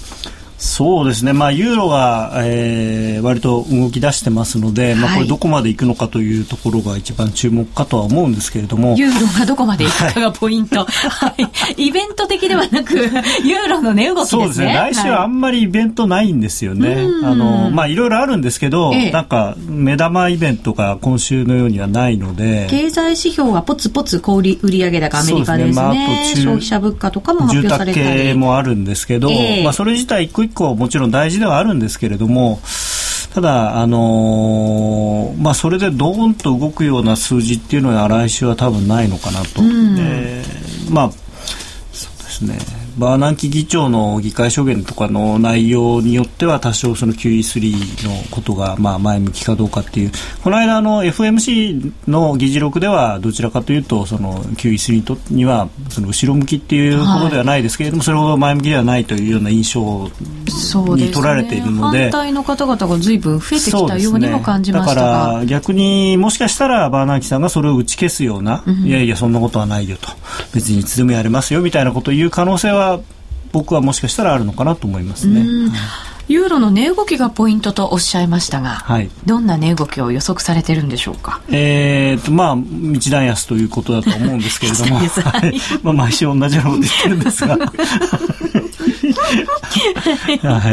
そうですね、まあ、ユーロが、えー、割と動き出してますので、まあ、これどこまでいくのかというところが一番注目かとは思うんですけれども。ユーロがどこまでいくかがポイント。はい。イベント的ではなく、ユーロの値動きですね。そうですね。来週はあんまりイベントないんですよね。はい、あの、まあ、いろいろあるんですけど、ええ、なんか、目玉イベントが今週のようにはないので。経済指標はポツポツ小売売上高アメリカですね。すねまあ、あと消費者物価とかも発表されたり。住宅系もあるんですけど、え、まあ、それ自体一個一個もちろん大事ではあるんですけれども、ただ、あのー、まあ、それでどーんと動くような数字っていうのは来週は多分ないのかなと。うん、えー、まあ、そうですね。バーナンキ議長の議会証言とかの内容によっては多少その QE3 のことがまあ前向きかどうかっていう。この間の FMC の議事録ではどちらかというとその QE3 にはその後ろ向きっていうことではないですけれども、はい、それほど前向きではないというような印象に取られているので、ね、反対の方々がずいぶん増えてきたようにも感じましたが、ね、だから逆にもしかしたらバーナンキさんがそれを打ち消すような、うん、いやいやそんなことはないよと。別にいつでもやれますよみたいなことを言う可能性は僕はもしかしたらあるのかなと思いますね。ユーロの値動きがポイントとおっしゃいましたが、はい、どんな値動きを予測されてるんでしょうか？えーとまあ一段安ということだと思うんですけれども、はい、まあ毎週同じようなこと言ってるんですが。は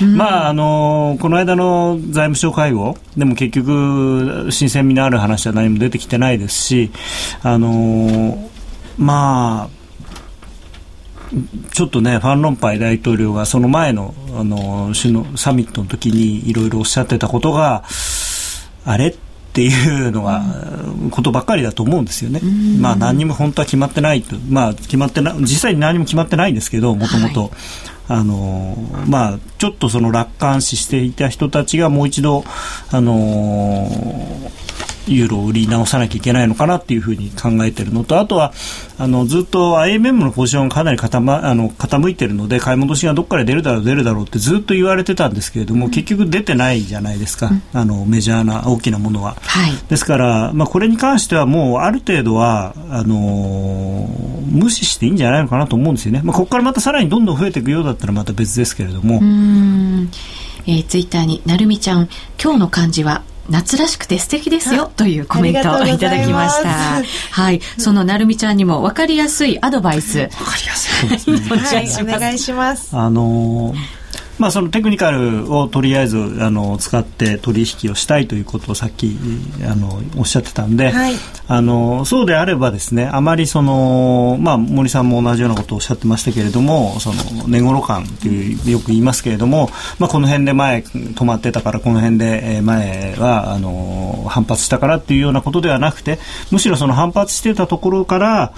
い、まああのこの間の財務省会合でも結局新鮮味のある話は何も出てきてないですしあのまあちょっとね、ファン・ロンパイ大統領がその前のあの首脳サミットの時にいろいろおっしゃってたことが、あれっていうのが、ことばっかりだと思うんですよね。まあ何にも本当は決まってないと、まあ決まってな、実際に何も決まってないんですけど、もともと。あのまあ、ちょっとその楽観視していた人たちがもう一度、あのユーロを売り直さなきゃいけないのかなっていうふうに考えているのとあとはあのずっと IMM のポジションがかなり傾,、ま、あの傾いているので買い戻しがどこから出るだろう出るだろうってずっと言われてたんですけれども、うん、結局出てないじゃないですか、うん、あのメジャーな大きなものは。はい、ですから、まあ、これに関してはもうある程度はあのー、無視していいんじゃないのかなと思うんですよね。まあ、ここからまたさらにどんどん増えていくようだったらまた別ですけれども。えー、ツイッターになるみちゃん今日の漢字は夏らしくて素敵ですよというコメントをいただきました。はい。そのなるみちゃんにも分かりやすいアドバイス。分かりやすいね。はい、お願いします。あのーまあ、そのテクニカルをとりあえずあの使って取引をしたいということをさっきあのおっしゃってたんで、はい、あのそうであればですねあまりその、まあ、森さんも同じようなことをおっしゃってましたけれどもその寝頃感というよく言いますけれども、まあ、この辺で前止まってたからこの辺で前はあの反発したからっていうようなことではなくてむしろその反発してたところから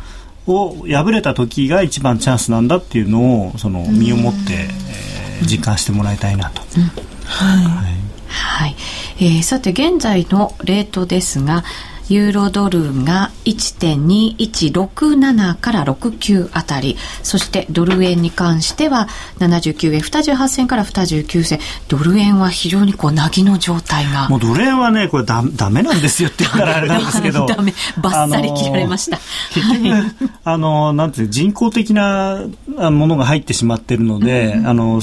を破れた時が一番チャンスなんだっていうのをその身をもって、えー実感してもらいたいなと。うん、はい、はいはい、えー、さて現在のレートですがユーロドルが1.2167から69あたり、そしてドル円に関しては79円28銭から29銭、ドル円は非常にこう、なぎの状態が。もうドル円はね、これだ、ダメなんですよって言ったらあれなんですけど。ダメ、バッサリ切られました。結局、はい、あの、なんていう人工的なものが入ってしまってるので、うん、あの、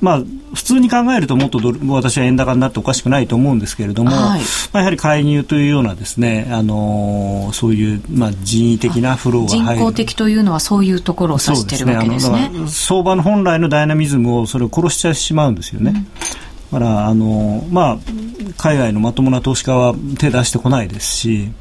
まあ、普通に考えるともっと私は円高になっておかしくないと思うんですけれども、はい、まあ、やはり介入というようなですね、あのそういう、まあ、人為的なフローが入る人工的というのはそういうところを指してるわけですね。すね相場の本来のダイナミズムをそれを殺しちゃしまうんですよね。うん、だからあの、まあ、海外のまともな投資家は手出してこないですし、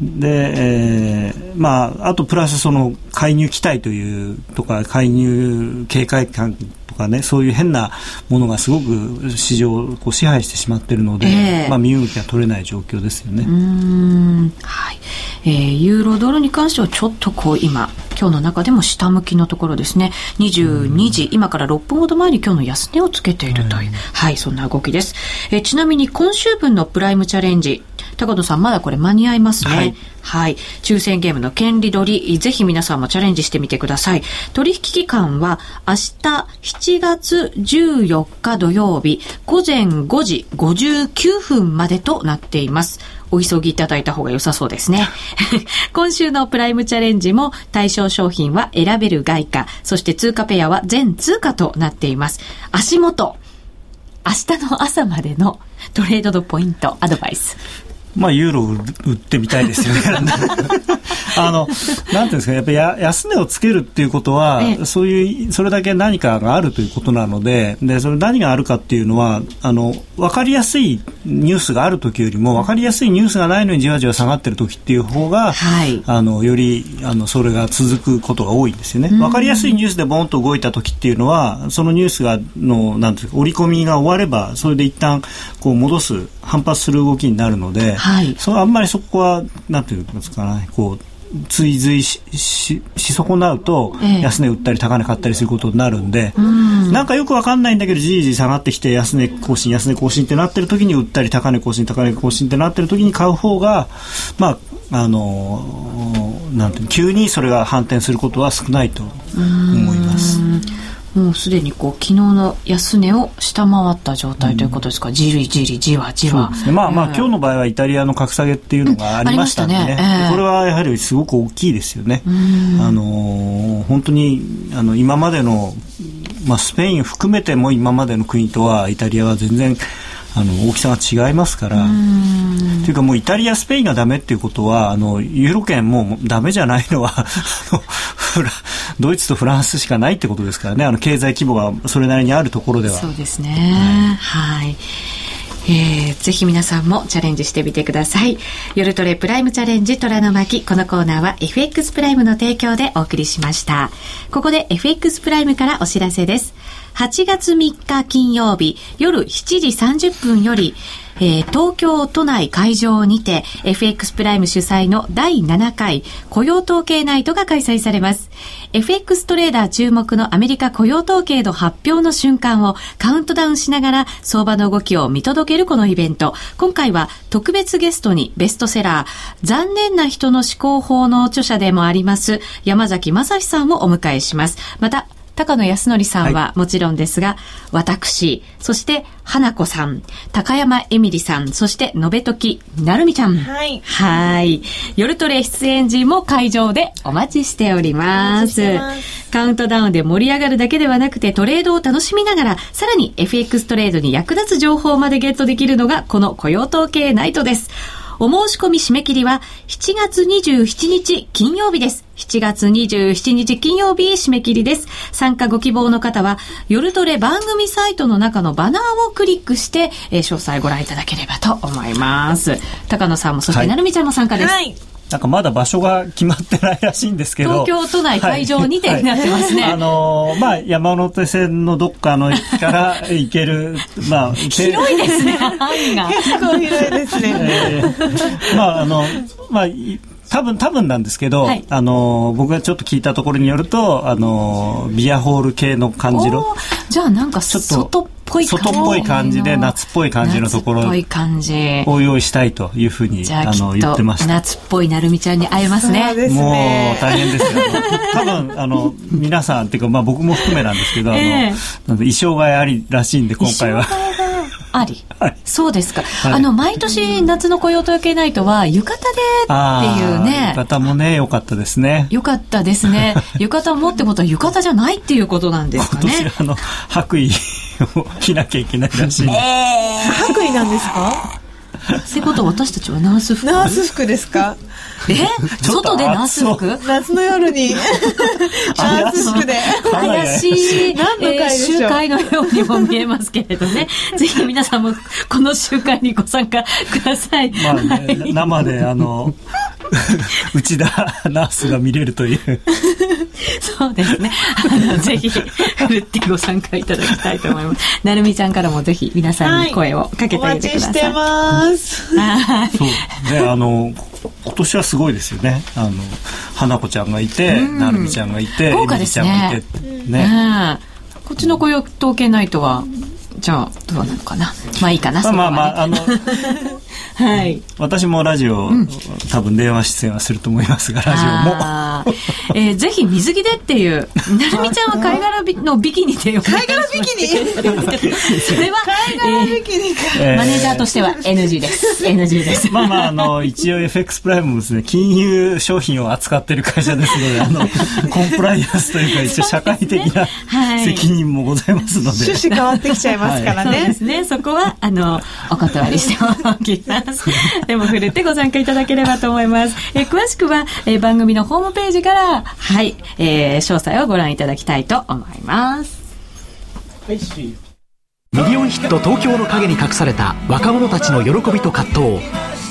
で、えー、まあ、あとプラスその介入期待というとか介入警戒感とかねそういう変なものがすごく市場をこう支配してしまっているので、えー、まあ、身動きが取れない状況ですよね。はい。えー、ユーロドルに関してはちょっとこう今今日の中でも下向きのところですね。22時今から6分ほど前に今日の安値をつけているという、はい、そんな動きです、えー、ちなみに今週分のプライムチャレンジ高野さんまだこれ間に合いますね、はいはい。抽選ゲームの権利取り、ぜひ皆さんもチャレンジしてみてください。取引期間は明日7月14日土曜日午前5時59分までとなっています。お急ぎいただいた方が良さそうですね。今週のプライムチャレンジも対象商品は選べる外貨、そして通貨ペアは全通貨となっています。足元、明日の朝までのトレードのポイント、アドバイス。まあ、ユーロ売ってみたいですよね。あの、なんていうんですか、やっぱり安値をつけるっていうことは、そういう、それだけ何かがあるということなので、で、それ何があるかっていうのは、あの、わかりやすいニュースがある時よりも、わかりやすいニュースがないのにじわじわ下がってる時っていう方が、はい、あの、より、あの、それが続くことが多いんですよね。わかりやすいニュースでボンと動いた時っていうのは、そのニュースが、の、なんていうか、織り込みが終われば、それで一旦、こう、戻す、反発する動きになるので、はい、そあんまりそこはなんていうんですかねこう追随ししし損なうと、安値売ったり高値買ったりすることになるんで、ええ、なんかよくわかんないんだけどじりじり下がってきて安値更新安値更新ってなってる時に売ったり高値更新高値更新ってなってる時に買う方がまああのなんていう急にそれが反転することは少ないと思います。もうすでにこう昨日の安値を下回った状態ということですか、うん、じりじりじわじわ。ね、まあまあ、今日の場合はイタリアの格下げっていうのがありましたんでね、これはやはりすごく大きいですよね。あのー、本当にあの今までの、まあ、スペイン含めても今までの国とはイタリアは全然あの大きさが違いますから。というかもうイタリア、スペインがダメっていうことはあのユーロ圏もダメじゃないのは ドイツとフランスしかないってことですからねあの経済規模がそれなりにあるところでは。そうですね、はい、はいえー、ぜひ皆さんもチャレンジしてみてください。夜トレプライムチャレンジ虎の巻。このコーナーは FX プライムの提供でお送りしました。ここで FX プライムからお知らせです。8月3日金曜日夜7時30分より、えー、東京都内会場にて FX プライム主催の第7回雇用統計ナイトが開催されます。FX トレーダー注目のアメリカ雇用統計の発表の瞬間をカウントダウンしながら相場の動きを見届けるこのイベント。今回は特別ゲストにベストセラー残念な人の思考法の著者でもあります山崎正史さんをお迎えします。また高野康則さんはもちろんですが、はい、私、そして花子さん、高山エミリさん、そしてのべときなるみちゃん。はい。はい。夜トレ出演時も会場でお待ちしております。ますカウントダウンで盛り上がるだけではなくてトレードを楽しみながら、さらに FX トレードに役立つ情報までゲットできるのがこの雇用統計ナイトです。お申し込み締め切りは7月27日金曜日です。7月27日金曜日締め切りです。参加ご希望の方は、夜トレ番組サイトの中のバナーをクリックして、えー、詳細ご覧いただければと思います。高野さんも、そしてなるみちゃんも参加です。はいなんかまだ場所が決まってないらしいんですけど。東京都内会場にてになってますね、はい。はい、あのー、まあ山手線のどっかの駅から行ける まあ広いですね範囲が。結構広いですね、えー、まああのまあ多分多分なんですけど、はい、あの僕がちょっと聞いたところによるとあのビアホール系の感じの。じゃあなんかちょっとぽい外っぽい感じで夏っぽい感じのところを用意したいというふうにあの言ってました。夏っぽいなるみちゃんに会えますね。もう大変ですよ。多分あの 皆さんっていうか、まあ、僕も含めなんですけど、えー、あの衣装替えありらしいんで今回は。あり、はい、そうですか、はい、あの毎年夏の雇用統計ナイトは浴衣でっていうね。浴衣もね良かったですね。良かったですね。浴衣もってことは浴衣じゃないっていうことなんですかね。今年あの白衣を着なきゃいけないらしい、えー、白衣なんですか？ってことは私たちはナース服。ナース服ですか？え？外でナース服？夏の夜に。ナース服で。怪しい。何の会集会のようにも見えますけれどね。ぜひ皆さんもこの集会にご参加ください、まあね、はい、生であの 内田ナースが見れるというそうですね。あのぜひふるってご参加いただきたいと思います。なるみちゃんからもぜひ皆さんに声をかけてあげてください、はい、お待ちしてます。はい。そう。ねあの今年はすごいですよね。あの花子ちゃんがいて、なるみちゃんがいて豪華ですね。ちゃんがいてね、こっちの雇用統計ナイトはじゃあどうなのかな？まあいいかなまあまああの はい、私もラジオ、うん、多分電話出演はすると思いますがラジオも、えー、ぜひ水着でっていうなるみちゃんは貝殻のビキニで貝殻ビキニ？それは貝殻ビキニか、えー、マネージャーとしては NG です。NG です。まあまああの一応 FX プライムもですね金融商品を扱ってる会社ですのであの コンプライアンスというか一応社会的な、責任もございますので。趣旨変わってきちゃいますからね、はい、そうですね。そこはあのお断りしておきます。ますでも触れてご参加いただければと思います、えー、詳しくは、えー、番組のホームページからはい、えー、詳細をご覧いただきたいと思います。はいミリオンヒット東京の陰に隠された若者たちの喜びと葛藤。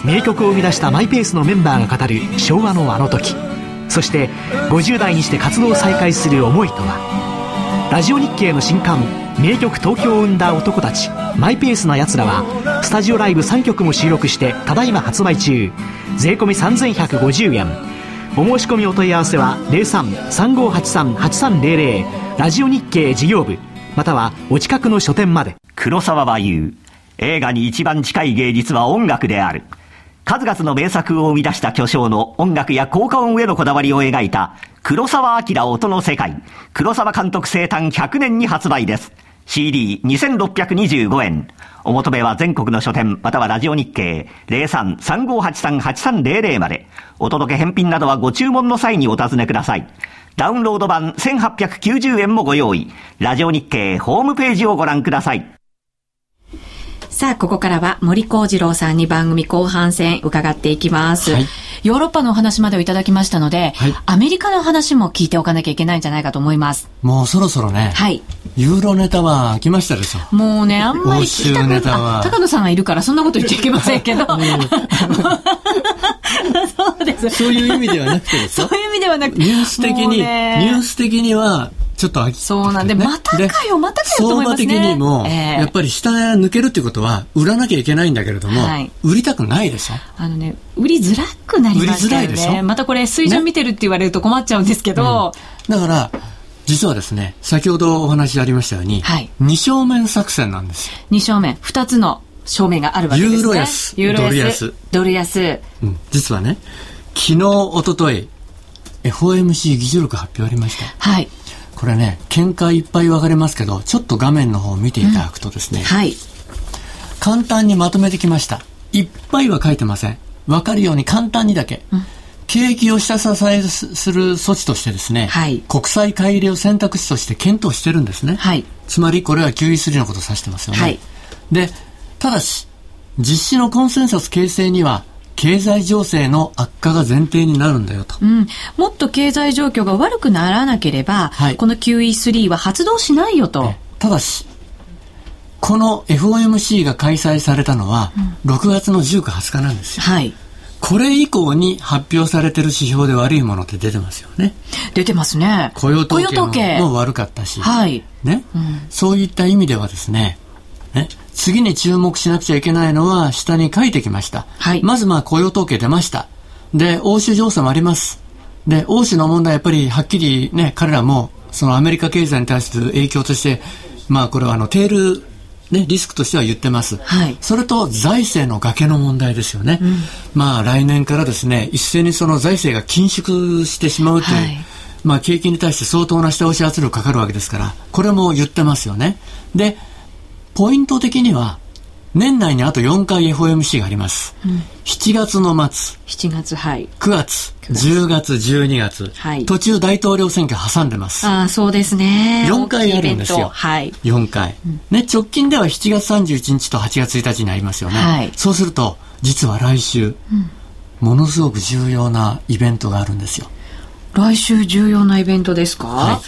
名曲を生み出したマイペースのメンバーが語る昭和のあの時。そして50代にして活動を再開する思いとは。ラジオ日経の新刊名曲東京を生んだ男たちマイペースな奴らはスタジオライブ3曲も収録してただいま発売中。税込3150円。お申し込みお問い合わせは03-3583-8300ラジオ日経事業部。またはお近くの書店まで。黒沢は言う映画に一番近い芸術は音楽である。数々の名作を生み出した巨匠の音楽や効果音へのこだわりを描いた黒沢明音の世界。黒沢監督生誕100年に発売です。CD2625 円。お求めは全国の書店、またはラジオ日経03-3583-8300まで。お届け返品などはご注文の際にお尋ねください。ダウンロード版1890円もご用意。ラジオ日経ホームページをご覧ください。さあ、ここからは森幸次郎さんに番組後半戦伺っていきます。はい、ヨーロッパのお話までをいただきましたので、はい、アメリカの話も聞いておかなきゃいけないんじゃないかと思います。もうそろそろね。はい。ユーロネタは来ましたでしょ？もうね、あんまり聞きたくない。高野さんがいるからそんなこと言っちゃいけませんけど。そうです。そういう意味ではなくてですそういう意味ではなくて。ニュース的に、ニュース的には、ちょっとそうなんで、またかよ、またかよと思いますね。相場的にも、えー、やっぱり下へ抜けるっていうことは、売らなきゃいけないんだけれども、はい、売りたくないでしょ？あのね、売りづらくなりますよね。売りづらいでしょ？またこれ、水準見てるって言われると困っちゃうんですけど。ねうん、だから、実はですね、先ほどお話ありましたように、はい、二正面作戦なんですよ。二正面、二つの正面があるわけですね。ユーロ安、ユーロ安ドル安。ドル安。うん、実はね、昨日、おととい、FOMC 議事録発表ありました。はい。これね、見解いっぱい分かれますけど、ちょっと画面の方を見ていただくとですね、うん、はい。簡単にまとめてきました。いっぱいは書いてません。分かるように簡単にだけ。うん景気を下支えする措置としてですね、はい、国際買い入れを選択肢として検討してるんですね。はい、つまりこれは QE3 のことを指してますよね。はい、で、ただし、実施のコンセンサス形成には経済情勢の悪化が前提になるんだよと、うん、もっと経済状況が悪くならなければ、はい、この QE3 は発動しないよと。ただし、この FOMC が開催されたのは、6月の19、20日なんですよ。はい。これ以降に発表されてる指標で悪いものって出てますよね。出てますね。雇用統計も悪かったし。はい。ね、うん、そういった意味ではですね、ね、次に注目しなくちゃいけないのは下に書いてきました。はい。まずまあ雇用統計出ました。で、欧州情勢もあります。で、欧州の問題やっぱりはっきりね、彼らもそのアメリカ経済に対する影響として、まあこれはあのテールね、リスクとしては言ってます。はい、それと財政の崖の問題ですよね。うん、まあ来年からですね、一斉にその財政が緊縮してしまうという、はい、まあ景気に対して相当な下押し圧力かかるわけですから、これも言ってますよね。で、ポイント的には、年内にあと4回 FOMC があります。うん、7月の末。7月、はい。9月、9月10月、12月。はい。途中大統領選挙挟んでます。ああ、そうですね。4回あるんですよ。はい。4回、うん、ね、直近では7月31日と8月1日になりますよね。はい。そうすると、実は来週、うん、ものすごく重要なイベントがあるんですよ。来週重要なイベントですか？は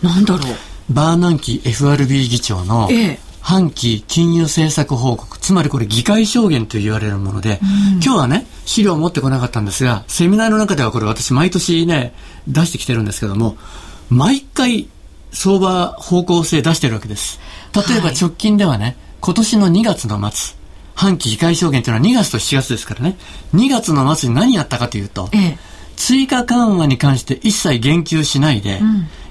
い。なんだろう。バーナンキ FRB 議長の、ええ半期金融政策報告、つまりこれ議会証言と言われるもので、うん、今日はね、資料を持ってこなかったんですが、セミナーの中ではこれ私毎年ね、出してきてるんですけども、毎回相場方向性出してるわけです。例えば直近ではね、はい、今年の2月の末、半期議会証言というのは2月と7月ですからね、2月の末に何やったかというと、ええ、追加緩和に関して一切言及しないで、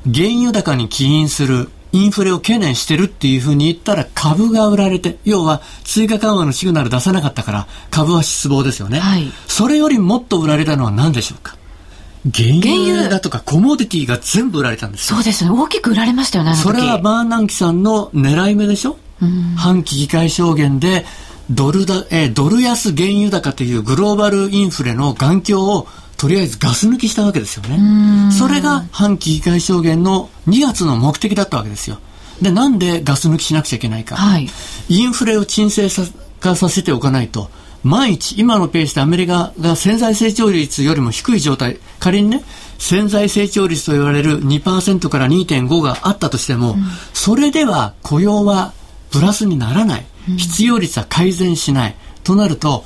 うん、原油高に起因するインフレを懸念してるっていうふうに言ったら株が売られて、要は追加緩和のシグナル出さなかったから株は失望ですよね。はい、それよりもっと売られたのは何でしょうか？原油だとかコモディティが全部売られたんですそうですね。大きく売られましたよね。それはバーナンキさんの狙い目でしょ？半期議会証言でドルだ、えー、ドル安原油高というグローバルインフレの眼鏡をとりあえずガス抜きしたわけですよね。それが半期議会証言の2月の目的だったわけですよ。で、なんでガス抜きしなくちゃいけないか。はい、インフレを沈静化させておかないと、毎日、今のペースでアメリカが潜在成長率よりも低い状態、仮にね、潜在成長率と言われる2%から2.5があったとしても、うん、それでは雇用はプラスにならない。失業率は改善しない。となると、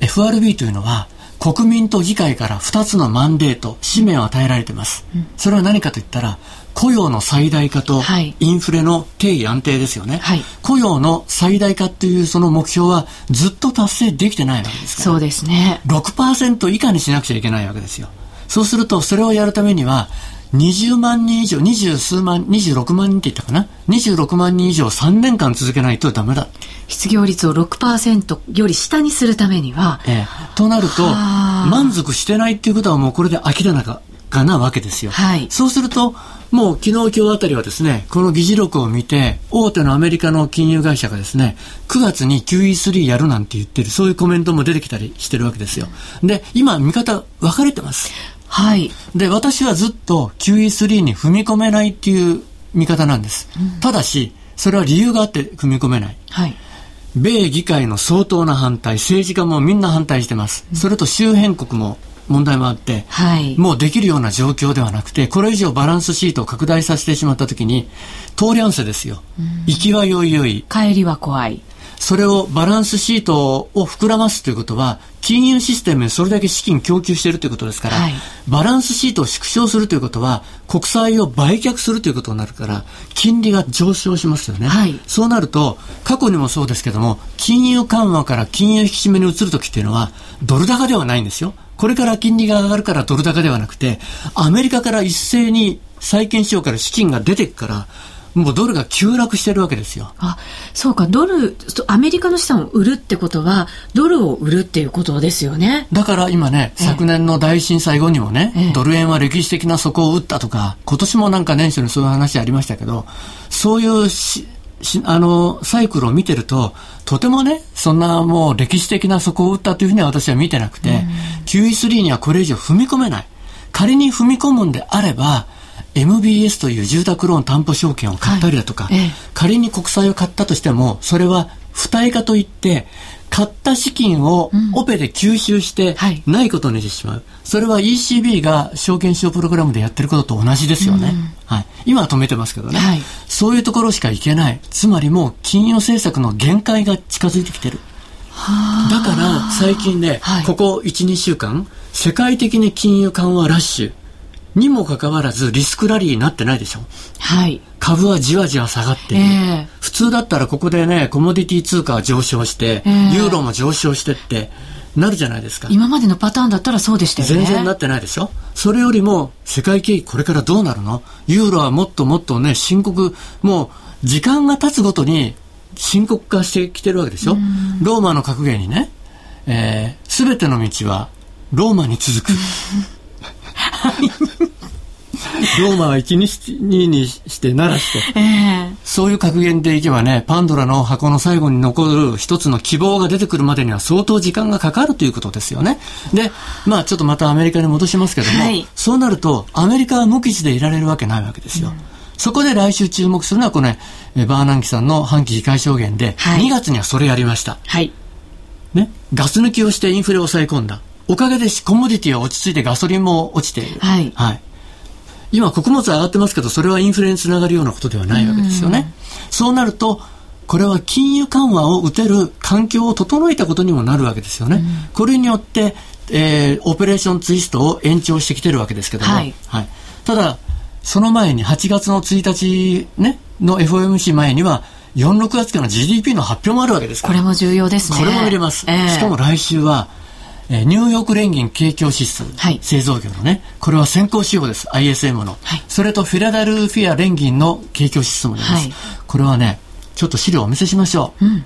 FRB というのは、国民と議会から2つのマンデート、使命を与えられています。それは何かといったら、雇用の最大化とインフレの定義安定ですよね、はい、雇用の最大化っていうその目標はずっと達成できてないわけですから。そうですね。6%以下にしなくちゃいけないわけですよ。そうするとそれをやるためには20万人以上、20数万、26万人って言ったかな ?26 万人以上3年間続けないとダメだ。失業率を6%より下にするためには。ええ。となると、満足してないっていうことはもうこれで明らかかなわけですよ。はい。そうすると、もう昨日今日あたりはですね、この議事録を見て、大手のアメリカの金融会社がですね、9月に QE3 やるなんて言ってる、そういうコメントも出てきたりしてるわけですよ。で、今見方分かれてます。はい。で、私はずっと QE3 に踏み込めないっていう見方なんです。うん、ただし、それは理由があって踏み込めない。はい。米議会の相当な反対、政治家もみんな反対してます。うん、それと周辺国も問題もあって、はい、もうできるような状況ではなくて、これ以上バランスシートを拡大させてしまったときに、通り合わせですよ。行きはよいよい。帰りは怖い。それをバランスシートを膨らますということは、金融システムにそれだけ資金供給しているということですから、はい、バランスシートを縮小するということは、国債を売却するということになるから、金利が上昇しますよね。はい、そうなると、過去にもそうですけども、金融緩和から金融引き締めに移るときっていうのは、ドル高ではないんですよ。これから金利が上がるからドル高ではなくて、アメリカから一斉に債券市場から資金が出てくから、もうドルが急落してるわけですよ。あ、そうか、ドル、アメリカの資産を売るってことは、ドルを売るっていうことですよね。だから今ね、昨年の大震災後にもね、ええ、ドル円は歴史的な底を打ったとか、今年もなんか年初にそういう話ありましたけど、そういうし、しあの、サイクルを見てると、とてもね、そんなもう歴史的な底を打ったというふうには私は見てなくて、QE3 にはこれ以上踏み込めない。仮に踏み込むんであれば、MBS という住宅ローン担保証券を買ったりだとか、はい。ええ、仮に国債を買ったとしても、それは付帯化といって、買った資金をオペで吸収してないことにしてしまう、うんはい、それは ECB が証券使用プログラムでやってることと同じですよね、うん、はい、今は止めてますけどね、はい、そういうところしかいけない。つまりもう金融政策の限界が近づいてきてる。だから最近ね、はい、ここ12週間世界的に金融緩和ラッシュにもかかわらずリスクラリーになってないでしょ？はい。株はじわじわ下がっている、えー、普通だったらここでね、コモディティ通貨は上昇して、えー、ユーロも上昇してって、なるじゃないですか。今までのパターンだったらそうでしたよね。全然なってないでしょ？それよりも、世界景気これからどうなるの？ユーロはもっともっとね、深刻、もう、時間が経つごとに深刻化してきてるわけでしょ？ローマの格言にね、す、え、べ、ての道はローマに続く。ローマは1日にして鳴らして、えー、そういう格言でいけばね、パンドラの箱の最後に残る一つの希望が出てくるまでには相当時間がかかるということですよね。で、まあちょっとまたアメリカに戻しますけども、はい、そうなるとアメリカは無傷でいられるわけないわけですよ。うん、そこで来週注目するのはこの、ね、バーナンキさんの半期議会証言で、はい、2月にはそれやりました。はい。ね、ガス抜きをしてインフレを抑え込んだ。おかげでコモディティは落ち着いてガソリンも落ちている。はい。はい。今、穀物上がってますけど、それはインフレにつながるようなことではないわけですよね。そうなると、これは金融緩和を打てる環境を整えたことにもなるわけですよね。これによって、えー、オペレーションツイストを延長してきてるわけですけども、はい、はい、ただ、その前に8月の1日、ね、の FOMC 前には、4、6月からの GDP の発表もあるわけですから。これも重要ですね。これも入れます。えー、しかも来週は、えー、ニューヨーク連銀景況指数、はい、製造業のね、これは先行指標です、ISM の。はい、それとフィラデルフィア連銀の景況指数もあります、はい、これはね、ちょっと資料をお見せしましょう。うん、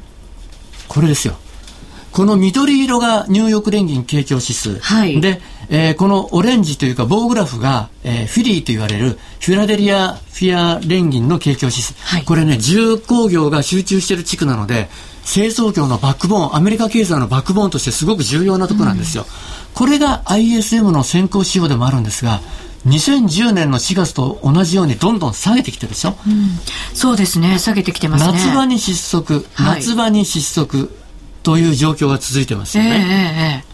これですよ。この緑色がニューヨーク連銀景況指数。はい、で、えー、このオレンジというか棒グラフが、えー、フィリーと言われるフィラデリアフィア連銀の景況指数。はい、これね、重工業が集中している地区なので、製造業のバックボーン、アメリカ経済のバックボーンとしてすごく重要なところなんですよ。うん、これが ISM の先行指標でもあるんですが、2010年の4月と同じようにどんどん下げてきてるでしょ、うん、そうですね、下げてきてますね。夏場に失速、夏場に失速という状況が続いてますよね。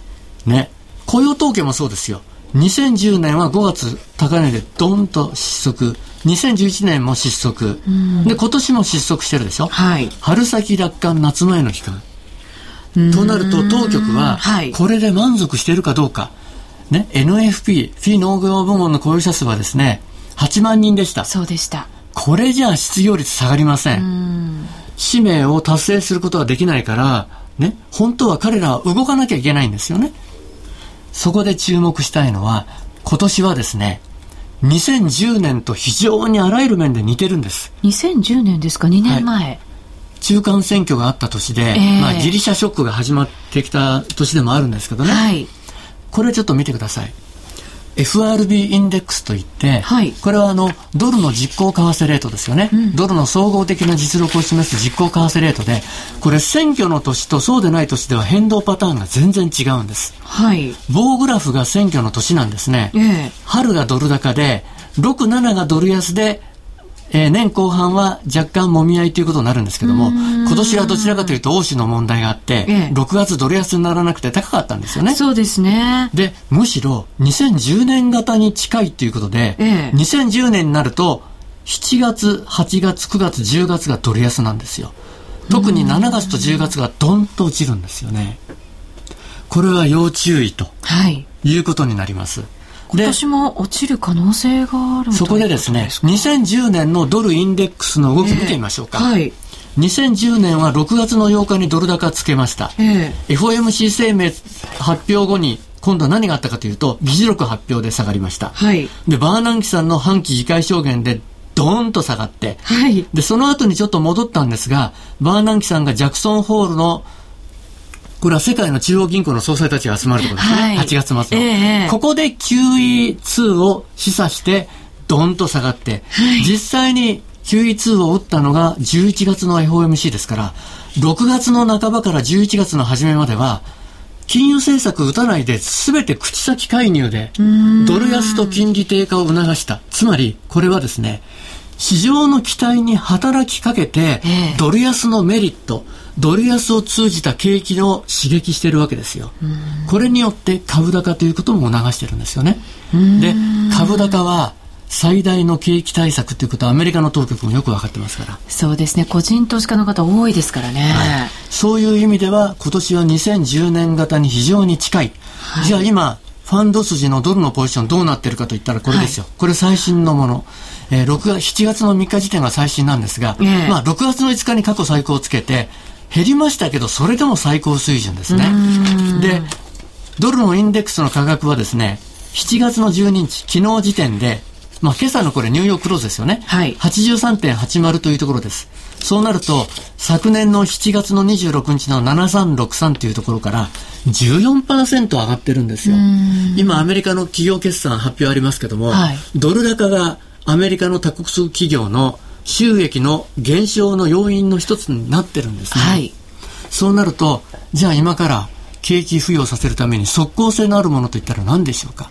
えー、ね。雇用統計もそうですよ。2010年は5月高値でドンと失速。2011年も失速。で、今年も失速してるでしょ？はい。春先楽観、夏前の期間。となると、当局は、これで満足しているかどうか。ね、NFP、非農業部門の雇用者数はですね、8万人でした。そうでした。これじゃあ失業率下がりません。使命を達成することはできないから、ね、本当は彼らは動かなきゃいけないんですよね。そこで注目したいのは、今年はですね、2010年と非常にあらゆる面で似てるんです。2010年ですか、2年前。はい、中間選挙があった年で、えー、まあ、ギリシャショックが始まってきた年でもあるんですけどね。はい、これちょっと見てください。FRB インデックスといって、はい、これはあのドルの実行為替レートですよね、うん、ドルの総合的な実力を示す実行為替レートでこれ選挙の年とそうでない年では変動パターンが全然違うんです、はい、棒グラフが選挙の年なんですね、えー、春がドル高で67がドル安でえー、年後半は若干もみ合いということになるんですけども、今年はどちらかというと欧州の問題があって、ええ、6月ドル安にならなくて高かったんですよね。そうですね。で、むしろ2010年型に近いということで、ええ、2010年になると、7月、8月、9月、10月がドル安なんですよ。特に7月と10月がドンと落ちるんですよね。これは要注意と、はい、いうことになります。今年も落ちる可能性があるそこでですね2010年のドルインデックスの動き見てみましょうか、えー、はい2010年は6月の8日にドル高つけました、えー、FOMC 声明発表後に今度は何があったかというと議事録発表で下がりました、はい、でバーナンキさんの半期議会証言でドーンと下がって、はい、で、その後にちょっと戻ったんですが、バーナンキさんがジャクソンホールのこれは世界の中央銀行の総裁たちが集まるところですね。はい、8月末の、えー、ここで QE2 を示唆して、ドンと下がって、はい、実際に QE2 を打ったのが11月の FOMC ですから、6月の半ばから11月の初めまでは、金融政策打たないで全て口先介入でドル安と金利低下を促した。つまりこれはですね、市場の期待に働きかけて、ドル安のメリット、ドル安を通じた景気を刺激しているわけですよ。これによって株高ということも促してるんですよね。で、株高は最大の景気対策ということはアメリカの当局もよく分かってますから。そうですね。個人投資家の方多いですからね、はい、そういう意味では今年は2010年型に非常に近い、はい、じゃあ今ファンド筋のドルのポジションどうなってるかといったらこれですよ、はい、これ最新のもの、えー、6月7月の3日時点が最新なんですが、えー、まあ、6月の5日に過去最高をつけて減りましたけどそれでも最高水準ですねでドルのインデックスの価格はですね7月の12日昨日時点でまあ、今朝のこれニューヨーククローズですよね。はい。83.80というところです。そうなると、昨年の7月の26日の7363というところから14%上がってるんですよ。今、アメリカの企業決算発表ありますけども、はい、ドル高がアメリカの多国数企業の収益の減少の要因の一つになってるんですね。はい。そうなると、じゃあ今から景気浮揚させるために即効性のあるものといったら何でしょうか？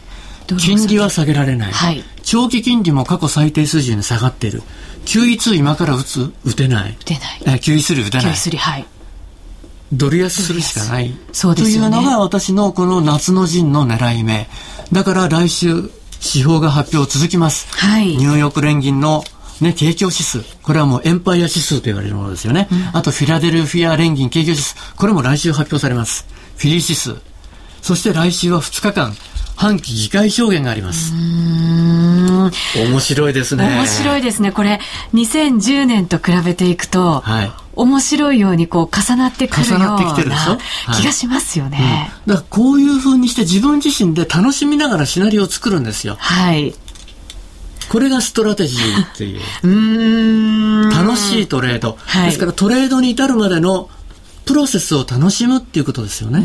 金利は下げられない、はい、長期金利も過去最低水準に下がっている QE2 今から打つ？打てない。打てない。QE3 打てない。QE3 はい。ドル安するしかない、そうですね、というのが私のこの夏の陣の狙い目。だから来週指標が発表続きます、はい、ニューヨーク連銀のね、景況指数。これはもうエンパイア指数と言われるものですよね。うん、あと、フィラデルフィア連銀景況指数。これも来週発表されます。フィリー指数。そして来週は2日間、半期議会証言があります。面白いですね。面白いですね。これ、2010年と比べていくと、はい、面白いようにこう重なってくるような気がしますよね。はいうん、だからこういうふうにして自分自身で楽しみながらシナリオを作るんですよ。はい。これがストラテジーっていう。う楽しいトレード、はい。ですからトレードに至るまでのプロセスを楽しむっていうことですよね。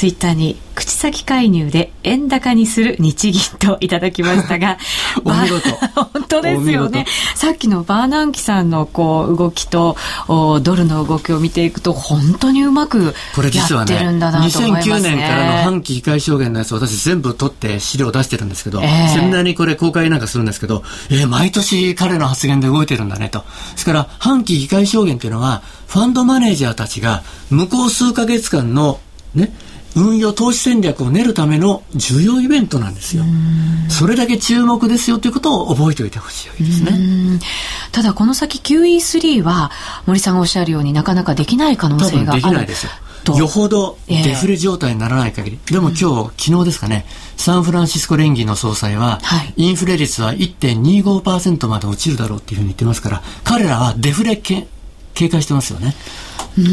うんツイッターに口先介入で円高にする日銀といただきましたが お見事。本当ですよね。さっきのバーナンキさんのこう動きとおドルの動きを見ていくと本当にうまくやってるんだなと思いますね、ね、2009年からの半期議会証言のやつ私全部取って資料出してるんですけど、えー、セミナーにこれ公開なんかするんですけど、えー、毎年彼の発言で動いてるんだねと。ですから半期議会証言っていうのはファンドマネージャーたちが向こう数か月間のね運用投資戦略を練るための重要イベントなんですよ。それだけ注目ですよということを覚えておいてほしいですね。ただこの先 QE3 は森さんがおっしゃるようになかなかできない可能性がある。できないですよ。よほどデフレ状態にならない限り、えー、でも今日、うん、昨日ですかね、サンフランシスコ連銀の総裁は、はい、インフレ率は1.25%まで落ちるだろうっていうふうに言ってますから、彼らはデフレ警戒してますよね。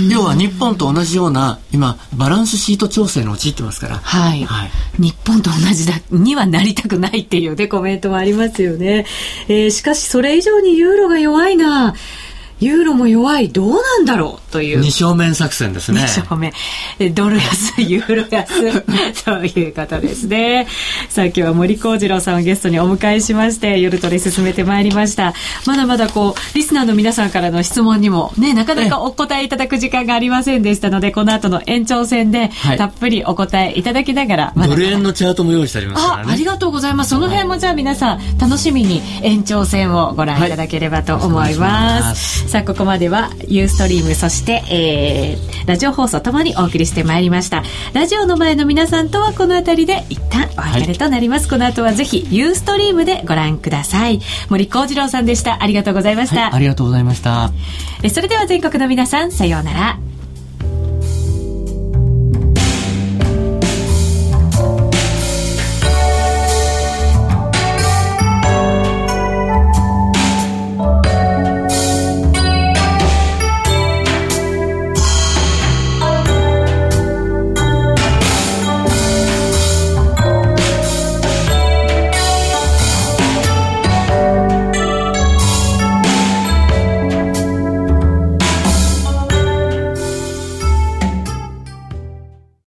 要は日本と同じような今バランスシート調整の陥ってますから、はい、はい、日本と同じだにはなりたくないっていうねコメントもありますよね、えー、しかしそれ以上にユーロが弱いなユーロも弱い、どうなんだろうという。二正面作戦ですね。二正面。ドル安、ユーロ安、ということですね。さあ今日は森幸次郎さんをゲストにお迎えしまして、夜トレ進めてまいりました。まだまだこう、リスナーの皆さんからの質問にも、ね、なかなかお答えいただく時間がありませんでしたので、この後の延長戦で、たっぷりお答えいただきながら、まドル円のチャートも用意してありますからね。あ、ありがとうございます。その辺もじゃあ皆さん、楽しみに延長戦をご覧いただければと思います。はい、さあ、ここまでは、ユーストリーム、そして、えー、ラジオ放送ともにお送りしてまいりました。ラジオの前の皆さんとはこの辺りで一旦お別れとなります。はい、この後はぜひ、ユーストリームでご覧ください。森幸次郎さんでした。ありがとうございました。はい、ありがとうございました。えそれでは全国の皆さん、さようなら。